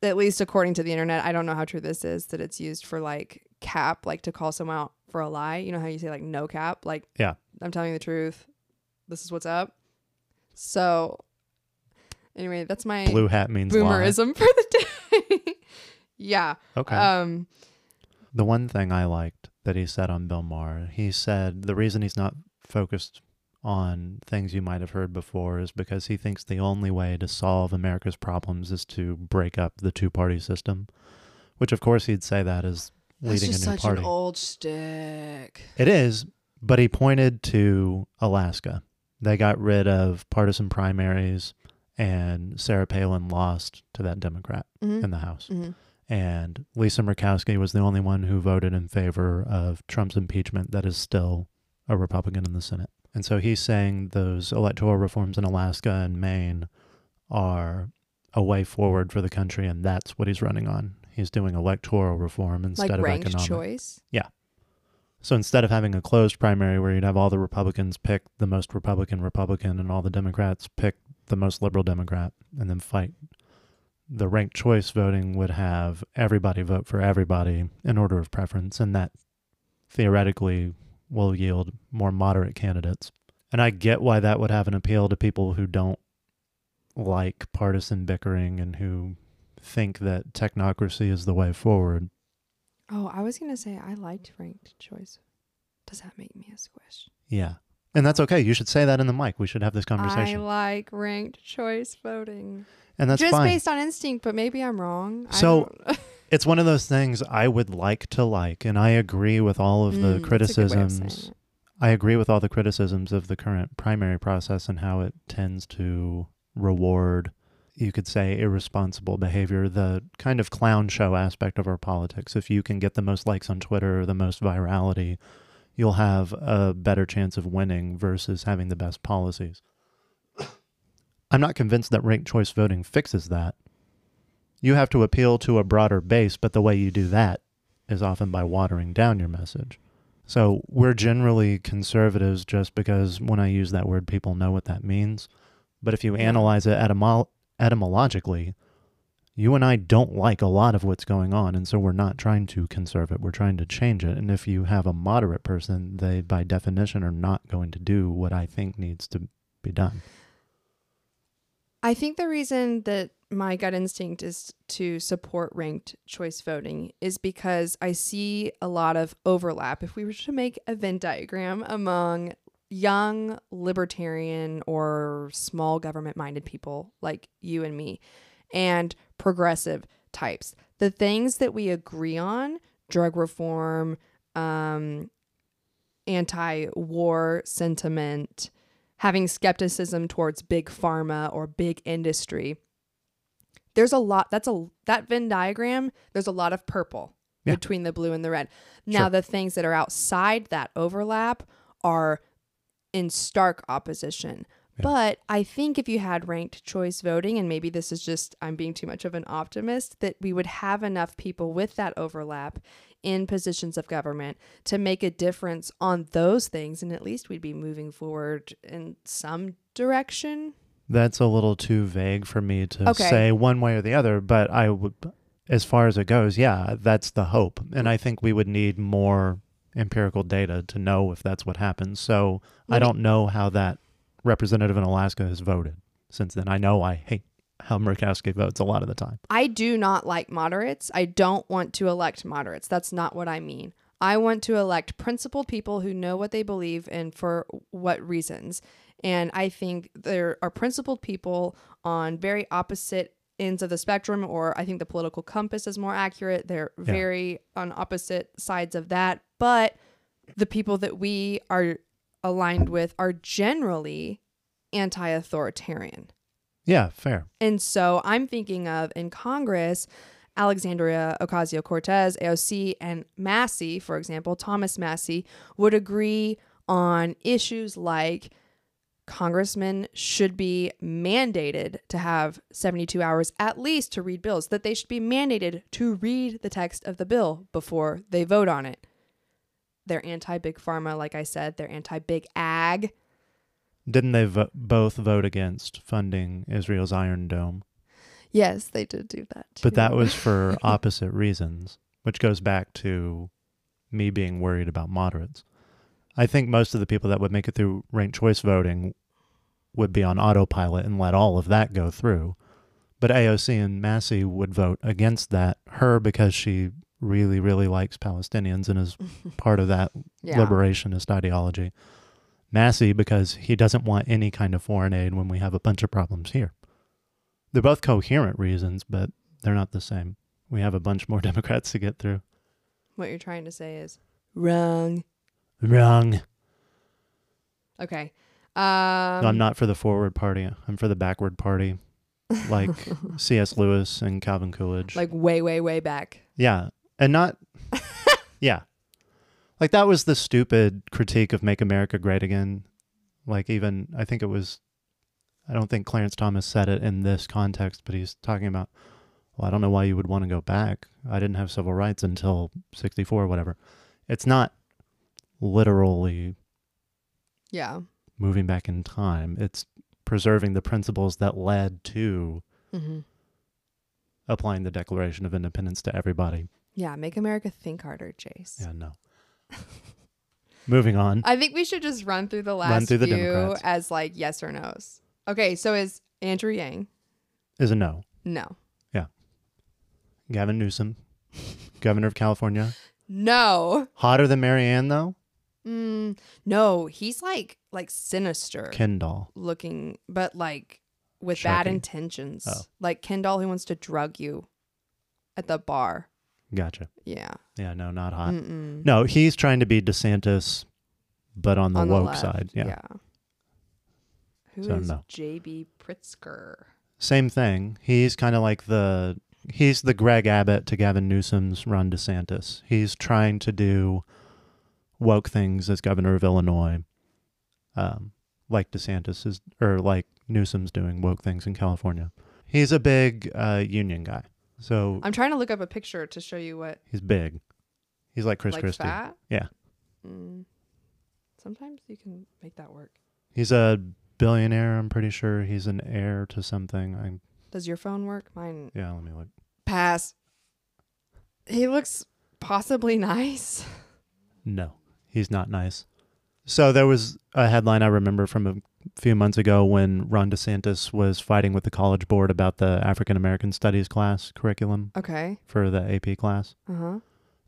[SPEAKER 3] at least according to the internet, I don't know how true this is, that it's used for like cap, like to call someone out for a lie. You know how you say like no cap? Like,
[SPEAKER 2] Yeah.
[SPEAKER 3] I'm telling you the truth. This is what's up. So, anyway, that's my
[SPEAKER 2] Blue hat means lie.
[SPEAKER 3] boomerism for the day. yeah.
[SPEAKER 2] Okay.
[SPEAKER 3] Um,
[SPEAKER 2] The one thing I liked that he said on Bill Maher. He said the reason he's not focused on things you might have heard before is because he thinks the only way to solve America's problems is to break up the two party system, which of course he'd say that is leading
[SPEAKER 3] That's just
[SPEAKER 2] a new
[SPEAKER 3] such
[SPEAKER 2] party.
[SPEAKER 3] an old stick.
[SPEAKER 2] It is, but he pointed to Alaska. They got rid of partisan primaries, and Sarah Palin lost to that Democrat
[SPEAKER 3] Mhm.
[SPEAKER 2] in the House.
[SPEAKER 3] Mhm.
[SPEAKER 2] And Lisa Murkowski was the only one who voted in favor of Trump's impeachment that is still a Republican in the Senate. And so he's saying those electoral reforms in Alaska and Maine are a way forward for the country, and that's what he's running on. He's doing electoral reform instead
[SPEAKER 3] Like
[SPEAKER 2] of
[SPEAKER 3] ranked
[SPEAKER 2] economic.
[SPEAKER 3] choice. Yeah.
[SPEAKER 2] So instead of having a closed primary where you'd have all the Republicans pick the most Republican Republican and all the Democrats pick the most liberal Democrat and then fight, the ranked choice voting would have everybody vote for everybody in order of preference, and that theoretically will yield more moderate candidates. And I get why that would have an appeal to people who don't like partisan bickering and who think that technocracy is the way forward.
[SPEAKER 3] Oh, I was gonna say I liked ranked choice. Does that make me a squish?
[SPEAKER 2] Yeah. And that's okay. You should say that in the mic. We should have this conversation.
[SPEAKER 3] I like ranked choice voting.
[SPEAKER 2] and that's
[SPEAKER 3] Just
[SPEAKER 2] fine.
[SPEAKER 3] based on instinct, but maybe I'm wrong. I
[SPEAKER 2] So, it's one of those things I would like to like, and I agree with all of
[SPEAKER 3] Mm,
[SPEAKER 2] the
[SPEAKER 3] of
[SPEAKER 2] criticisms. I agree with all the criticisms of the current primary process and how it tends to reward, you could say, irresponsible behavior, the kind of clown show aspect of our politics. If you can get the most likes on Twitter or the most virality, you'll have a better chance of winning versus having the best policies. I'm not convinced that ranked choice voting fixes that. You have to appeal to a broader base, but the way you do that is often by watering down your message. So we're generally conservatives just because when I use that word, people know what that means. But if you analyze it etymo- etymologically, you and I don't like a lot of what's going on. And so we're not trying to conserve it, we're trying to change it. And if you have a moderate person, they by definition are not going to do what I think needs to be done.
[SPEAKER 3] I think the reason that my gut instinct is to support ranked choice voting is because I see a lot of overlap. If we were to make a Venn diagram among young libertarian or small government minded people like you and me and progressive types, the things that we agree on drug reform, um, anti war sentiment, having skepticism towards big pharma or big industry. There's a lot that's a that Venn diagram, there's a lot of purple
[SPEAKER 2] Yeah.
[SPEAKER 3] between the blue and the red. Now
[SPEAKER 2] Sure.
[SPEAKER 3] the things that are outside that overlap are in stark opposition.
[SPEAKER 2] Yeah.
[SPEAKER 3] But I think if you had ranked choice voting, and maybe this is just I'm being too much of an optimist, that we would have enough people with that overlap in positions of government to make a difference on those things, and at least we'd be moving forward in some direction.
[SPEAKER 2] That's a little too vague for me to
[SPEAKER 3] Okay.
[SPEAKER 2] say one way or the other, but I would, as far as it goes, yeah, that's the hope. And I think we would need more empirical data to know if that's what happens. So I don't know how that representative in Alaska has voted since then. I know I hate how Murkowski votes a lot of the time.
[SPEAKER 3] I do not like moderates. I don't want to elect moderates. That's not what I mean. I want to elect principled people who know what they believe and for what reasons. And I think there are principled people on very opposite ends of the spectrum, or I think the political compass is more accurate. They're very on opposite sides of that. But the people that we are aligned with are generally anti authoritarian.
[SPEAKER 2] Yeah, fair.
[SPEAKER 3] And so I'm thinking of in Congress, Alexandria Ocasio Cortez, AOC, and Massie, for example, Thomas Massie, would agree on issues like congressmen should be mandated to have 72 hours at least to read bills, that they should be mandated to read the text of the bill before they vote on it. They're anti big pharma, like I said, they're anti big ag.
[SPEAKER 2] Didn't they vo- both vote against funding Israel's Iron Dome?
[SPEAKER 3] Yes, they did do that.
[SPEAKER 2] But that was for opposite reasons, which goes back to me being worried about moderates. I think most of the people that would make it through ranked choice voting would be on autopilot and let all of that go through. But AOC and Massie would vote against that. Her because she really, really likes Palestinians and is part of that
[SPEAKER 3] Yeah.
[SPEAKER 2] liberationist ideology. Massie because he doesn't want any kind of foreign aid when we have a bunch of problems here. They're both coherent reasons, but they're not the same. We have a bunch more Democrats to get through.
[SPEAKER 3] What you're trying to say is wrong.
[SPEAKER 2] Wrong.
[SPEAKER 3] Okay. Um,
[SPEAKER 2] no, I'm not for the forward party. I'm for the backward party, like C.S. Lewis and Calvin Coolidge.
[SPEAKER 3] like way, way, way back.
[SPEAKER 2] Yeah. And not, yeah. Like that was the stupid critique of Make America Great Again. Like, even, I think it was, I don't think Clarence Thomas said it in this context, but he's talking about, well, I don't know why you would want to go back. I didn't have civil rights until 64 whatever. It's not literally
[SPEAKER 3] Yeah.
[SPEAKER 2] moving back in time, it's preserving the principles that led to
[SPEAKER 3] Mm-hmm.
[SPEAKER 2] applying the Declaration of Independence to everybody.
[SPEAKER 3] Yeah. Make America think harder, Chase.
[SPEAKER 2] Yeah, no. Moving on.
[SPEAKER 3] I think we should just run through the last
[SPEAKER 2] Run through the
[SPEAKER 3] few
[SPEAKER 2] Democrats.
[SPEAKER 3] as like yes or no's. Okay. So is Andrew Yang?
[SPEAKER 2] Is a no.
[SPEAKER 3] No. Yeah.
[SPEAKER 2] Gavin Newsom, governor of California.
[SPEAKER 3] No.
[SPEAKER 2] Hotter than Marianne, though?
[SPEAKER 3] Mm, no. He's like like sinister
[SPEAKER 2] Ken doll.
[SPEAKER 3] looking, but like with bad intentions.
[SPEAKER 2] Oh.
[SPEAKER 3] Like Ken doll who wants to drug you at the bar.
[SPEAKER 2] Gotcha.
[SPEAKER 3] Yeah.
[SPEAKER 2] Yeah, no, not hot.
[SPEAKER 3] Mm-mm.
[SPEAKER 2] No, he's trying to be DeSantis, but on the
[SPEAKER 3] On
[SPEAKER 2] woke
[SPEAKER 3] left.
[SPEAKER 2] side. Yeah.
[SPEAKER 3] Who is
[SPEAKER 2] So, no.
[SPEAKER 3] JB Pritzker?
[SPEAKER 2] Same thing. He's kind of like the he's the Greg Abbott to Gavin Newsom's Ron DeSantis. He's trying to do woke things as governor of Illinois, um, like DeSantis is, or like Newsom's doing woke things in California. He's a big uh, union guy, so
[SPEAKER 3] I'm trying to look up a picture to show you what
[SPEAKER 2] he's big. He's like Chris
[SPEAKER 3] like
[SPEAKER 2] Christie.
[SPEAKER 3] fat.
[SPEAKER 2] Yeah.
[SPEAKER 3] Mm. Sometimes you can make that work.
[SPEAKER 2] He's a billionaire. I'm pretty sure he's an heir to something. I
[SPEAKER 3] Does your phone work? Mine
[SPEAKER 2] yeah. Let me look.
[SPEAKER 3] pass. He looks possibly nice.
[SPEAKER 2] No, he's not nice. So there was a headline I remember from a few months ago when Ron DeSantis was fighting with the college board about the African American Studies class curriculum
[SPEAKER 3] Okay.
[SPEAKER 2] for the AP class.
[SPEAKER 3] Uh huh.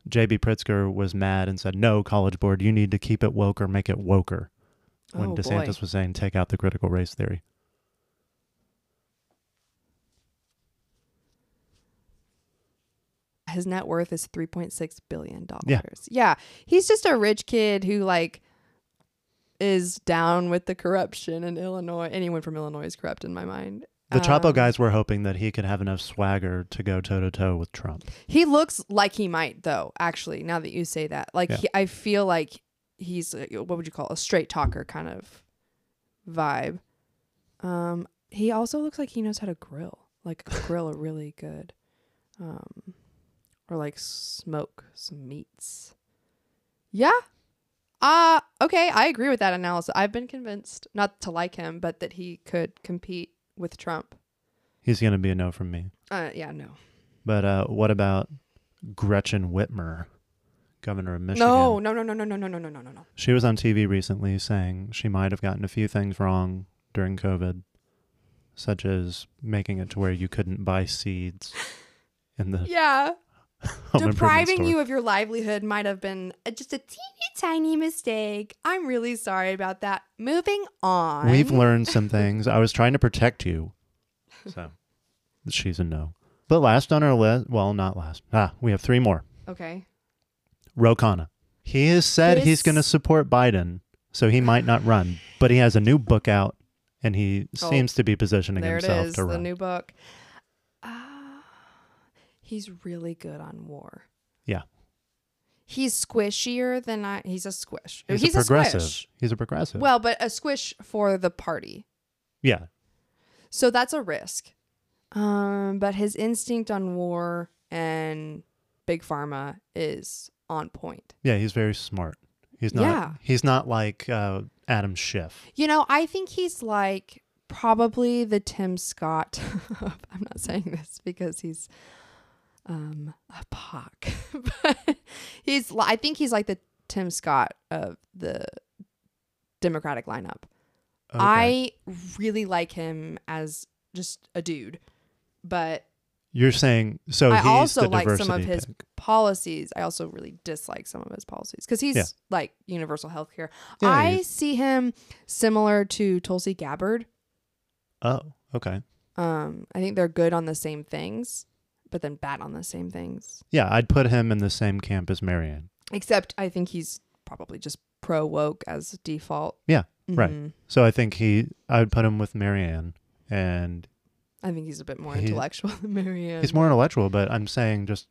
[SPEAKER 2] JB Pritzker was mad and said, "No, college board, you need to keep it woke or make it woker." When
[SPEAKER 3] oh
[SPEAKER 2] DeSantis
[SPEAKER 3] boy.
[SPEAKER 2] was saying, "Take out the critical race theory."
[SPEAKER 3] His net worth is three point six billion dollars.
[SPEAKER 2] Yeah.
[SPEAKER 3] Yeah. He's just a rich kid who like is down with the corruption in Illinois. Anyone from Illinois is corrupt in my mind.
[SPEAKER 2] The Chapo
[SPEAKER 3] Um,
[SPEAKER 2] guys were hoping that he could have enough swagger to go toe to toe with Trump.
[SPEAKER 3] He looks like he might, though. Actually, now that you say that, like
[SPEAKER 2] Yeah.
[SPEAKER 3] he, I feel like he's uh, what would you call it? a straight talker kind of vibe. Um, he also looks like he knows how to grill, like grill a really good, um, or like smoke some meats. Yeah. Uh okay, I agree with that analysis. I've been convinced not to like him, but that he could compete with Trump.
[SPEAKER 2] He's going to be a no from me.
[SPEAKER 3] Uh yeah, no.
[SPEAKER 2] But uh, what about Gretchen Whitmer, governor of Michigan?
[SPEAKER 3] No, no, no, no, no, no, no, no, no, no, no, no.
[SPEAKER 2] She was on TV recently saying she might have gotten a few things wrong during COVID, such as making it to where you couldn't buy seeds in the
[SPEAKER 3] Yeah. Depriving you of your livelihood might have been uh, just a teeny tiny mistake. I'm really sorry about that. Moving on.
[SPEAKER 2] We've learned some things. I was trying to protect you. So she's a no. But last on our list, well, not last. Ah, we have three more.
[SPEAKER 3] Okay.
[SPEAKER 2] Ro Khanna. He has said he's going to support Biden, so he might not run. But he has a new book out, and he
[SPEAKER 3] Oh,
[SPEAKER 2] seems to be positioning
[SPEAKER 3] There it
[SPEAKER 2] himself
[SPEAKER 3] is,
[SPEAKER 2] to
[SPEAKER 3] the new book. He's really good on war.
[SPEAKER 2] Yeah.
[SPEAKER 3] He's squishier than I. He's a squish.
[SPEAKER 2] he's, a progressive.
[SPEAKER 3] squish.
[SPEAKER 2] he's a progressive.
[SPEAKER 3] Well, but a squish for the party.
[SPEAKER 2] yeah.
[SPEAKER 3] So that's a risk. Um, but his instinct on war and big pharma is on point.
[SPEAKER 2] Yeah, he's very smart. He's not.
[SPEAKER 3] Yeah.
[SPEAKER 2] He's not like uh, Adam Schiff.
[SPEAKER 3] You know, I think he's like probably the Tim Scott. of- I'm not saying this because he's um a pock, but he's. li- I think he's like the Tim Scott of the Democratic lineup.
[SPEAKER 2] Okay.
[SPEAKER 3] I really like him as just a dude, but
[SPEAKER 2] You're saying so
[SPEAKER 3] I also like some of his
[SPEAKER 2] pick.
[SPEAKER 3] policies. I also really dislike some of his policies because he's
[SPEAKER 2] Yeah.
[SPEAKER 3] like universal health care.
[SPEAKER 2] Yeah,
[SPEAKER 3] I see him similar to Tulsi Gabbard.
[SPEAKER 2] Oh, okay.
[SPEAKER 3] Um, I think they're good on the same things, but then bat on the same things.
[SPEAKER 2] Yeah, I'd put him in the same camp as Marianne.
[SPEAKER 3] Except I think he's probably just pro woke as default.
[SPEAKER 2] Yeah, right.
[SPEAKER 3] Mhm.
[SPEAKER 2] So I think he, I would put him with Marianne, and
[SPEAKER 3] I think he's a bit more
[SPEAKER 2] He-
[SPEAKER 3] intellectual than Marianne.
[SPEAKER 2] he's more intellectual. But I'm saying just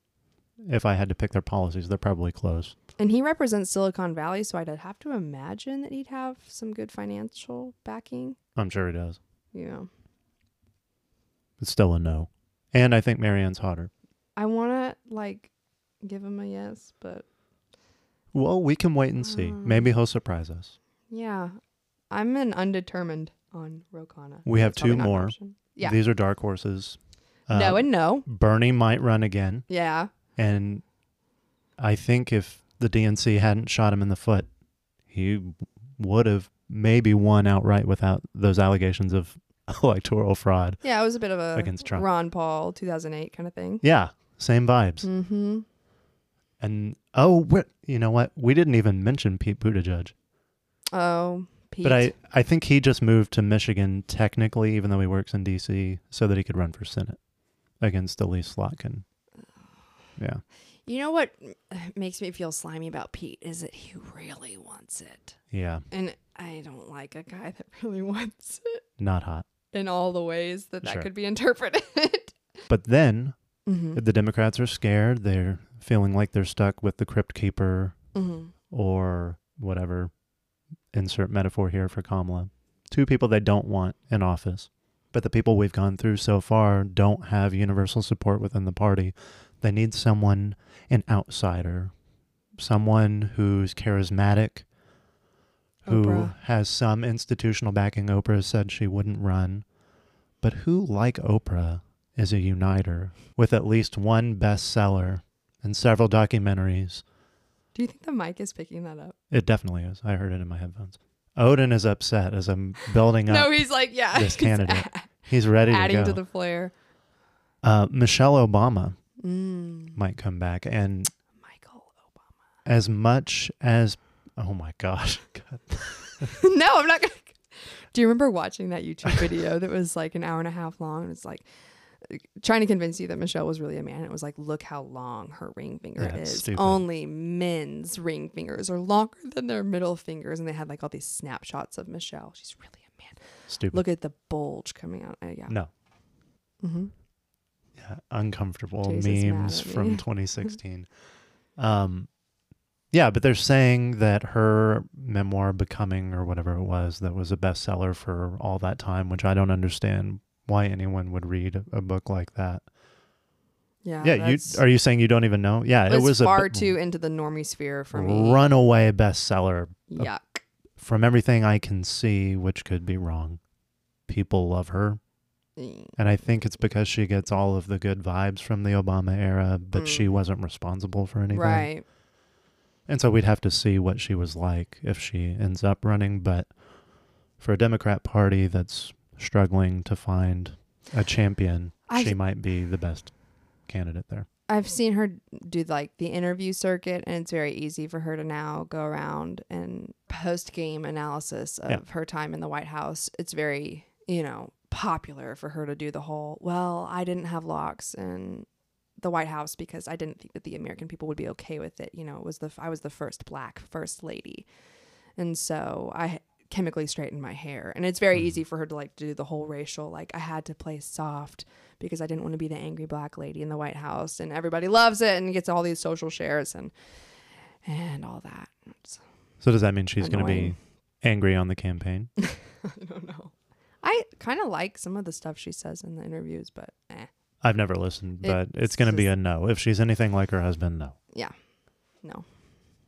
[SPEAKER 2] if I had to pick their policies, they're probably close.
[SPEAKER 3] And he represents Silicon Valley, so I'd have to imagine that he'd have some good financial backing.
[SPEAKER 2] I'm sure he does.
[SPEAKER 3] Yeah.
[SPEAKER 2] It's still a no. And I think Marianne's hotter.
[SPEAKER 3] I want to like give him a yes, but
[SPEAKER 2] Well, we can wait and see.
[SPEAKER 3] Um,
[SPEAKER 2] Maybe he'll surprise us.
[SPEAKER 3] yeah, I'm an undetermined on Ro Khanna.
[SPEAKER 2] We have two more.
[SPEAKER 3] Yeah,
[SPEAKER 2] These are dark horses. Uh,
[SPEAKER 3] no and no.
[SPEAKER 2] Bernie might run again.
[SPEAKER 3] Yeah,
[SPEAKER 2] And I think if the DNC hadn't shot him in the foot, he would have maybe won outright without those allegations of electoral fraud.
[SPEAKER 3] yeah. It was a bit of a
[SPEAKER 2] Against Trump.
[SPEAKER 3] Ron Paul 2008 kind of thing.
[SPEAKER 2] Yeah, same vibes.
[SPEAKER 3] Mm-hmm.
[SPEAKER 2] And oh, what you know what? We didn't even mention Pete Buttigieg.
[SPEAKER 3] Oh, Pete.
[SPEAKER 2] But I, I think he just moved to Michigan technically, even though he works in D.C., so that he could run for Senate against Elise Slotkin. Yeah.
[SPEAKER 3] You know what makes me feel slimy about Pete is that he really wants it.
[SPEAKER 2] Yeah.
[SPEAKER 3] And I don't like a guy that really wants it
[SPEAKER 2] Not hot.
[SPEAKER 3] In all the ways that that
[SPEAKER 2] Sure.
[SPEAKER 3] could be interpreted.
[SPEAKER 2] But then
[SPEAKER 3] mm-hmm.
[SPEAKER 2] the Democrats are scared. They're feeling like they're stuck with the Crypt Keeper
[SPEAKER 3] Mm-hmm.
[SPEAKER 2] or whatever. Insert metaphor here for Kamala. Two people they don't want in office. But the people we've gone through so far don't have universal support within the party. They need someone, an outsider, someone who's charismatic, who
[SPEAKER 3] Oprah.
[SPEAKER 2] has some institutional backing. Oprah said she wouldn't run, but who, like Oprah, is a uniter with at least one bestseller and several documentaries.
[SPEAKER 3] Do you think the mic is picking that up?
[SPEAKER 2] It definitely is. I heard it in my headphones. Odin is upset as I'm building up.
[SPEAKER 3] No, he's like, yeah.
[SPEAKER 2] this
[SPEAKER 3] he's
[SPEAKER 2] candidate. He's ready to
[SPEAKER 3] adding to the flair.
[SPEAKER 2] uh, Michelle Obama
[SPEAKER 3] Mm.
[SPEAKER 2] might come back, and
[SPEAKER 3] Michael Obama.
[SPEAKER 2] as much as oh my gosh, God.
[SPEAKER 3] no, I'm not gonna. Do you remember watching that YouTube video that was like an hour and a half long? And it's like trying to convince you that Michelle was really a man. It was like, look how long her ring finger
[SPEAKER 2] Yeah,
[SPEAKER 3] is.
[SPEAKER 2] stupid.
[SPEAKER 3] Only men's ring fingers are longer than their middle fingers, and they had like all these snapshots of Michelle. She's really a man.
[SPEAKER 2] stupid.
[SPEAKER 3] Look at the bulge coming out. Uh, yeah.
[SPEAKER 2] no,
[SPEAKER 3] Mm-hmm.
[SPEAKER 2] yeah, uncomfortable
[SPEAKER 3] mad
[SPEAKER 2] memes
[SPEAKER 3] me.
[SPEAKER 2] from 2016. um, yeah, but they're saying that her memoir, "Becoming" or whatever it was, that was a bestseller for all that time, which I don't understand why anyone would read a, book like that.
[SPEAKER 3] Yeah.
[SPEAKER 2] yeah, you are you saying you don't even know? Yeah,
[SPEAKER 3] it
[SPEAKER 2] it
[SPEAKER 3] was, far
[SPEAKER 2] a
[SPEAKER 3] too into the normie sphere for me.
[SPEAKER 2] runaway bestseller
[SPEAKER 3] Yuck.
[SPEAKER 2] from everything I can see, which could be wrong. People love her,
[SPEAKER 3] Mm.
[SPEAKER 2] and I think it's because she gets all of the good vibes from the Obama era, but
[SPEAKER 3] Mm.
[SPEAKER 2] she wasn't responsible for anything.
[SPEAKER 3] Right.
[SPEAKER 2] And so we'd have to see what she was like if she ends up running. But for a Democrat Party that's struggling to find a champion,
[SPEAKER 3] I-
[SPEAKER 2] she might be the best candidate there.
[SPEAKER 3] I've seen her do like the interview circuit, and it's very easy for her to now go around and post game analysis of
[SPEAKER 2] Yeah.
[SPEAKER 3] her time in the White House. It's very, you know, popular for her to do the whole, well, I didn't have locks in the White House because I didn't think that the American people would be okay with it. You know, it was the I was the first black first lady. And so I chemically straightened my hair. And it's very
[SPEAKER 2] Mhm.
[SPEAKER 3] easy for her to like do the whole racial like I had to play soft because I didn't want to be the angry black lady in the White House and everybody loves it and gets all these social shares and and all that. It's-
[SPEAKER 2] So does that mean she's going to be angry on the campaign?
[SPEAKER 3] I don't know. I kind of like some of the stuff she says in the interviews, but eh,
[SPEAKER 2] I've never listened, but it's,
[SPEAKER 3] It's
[SPEAKER 2] going to be a no. If she's anything like her husband, no. Yeah.
[SPEAKER 3] No.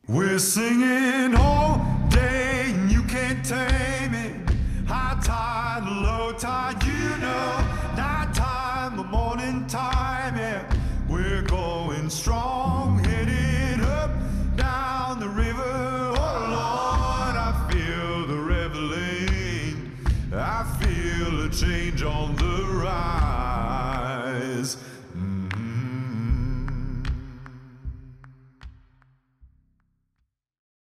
[SPEAKER 1] We're singing all day and you can't tame it.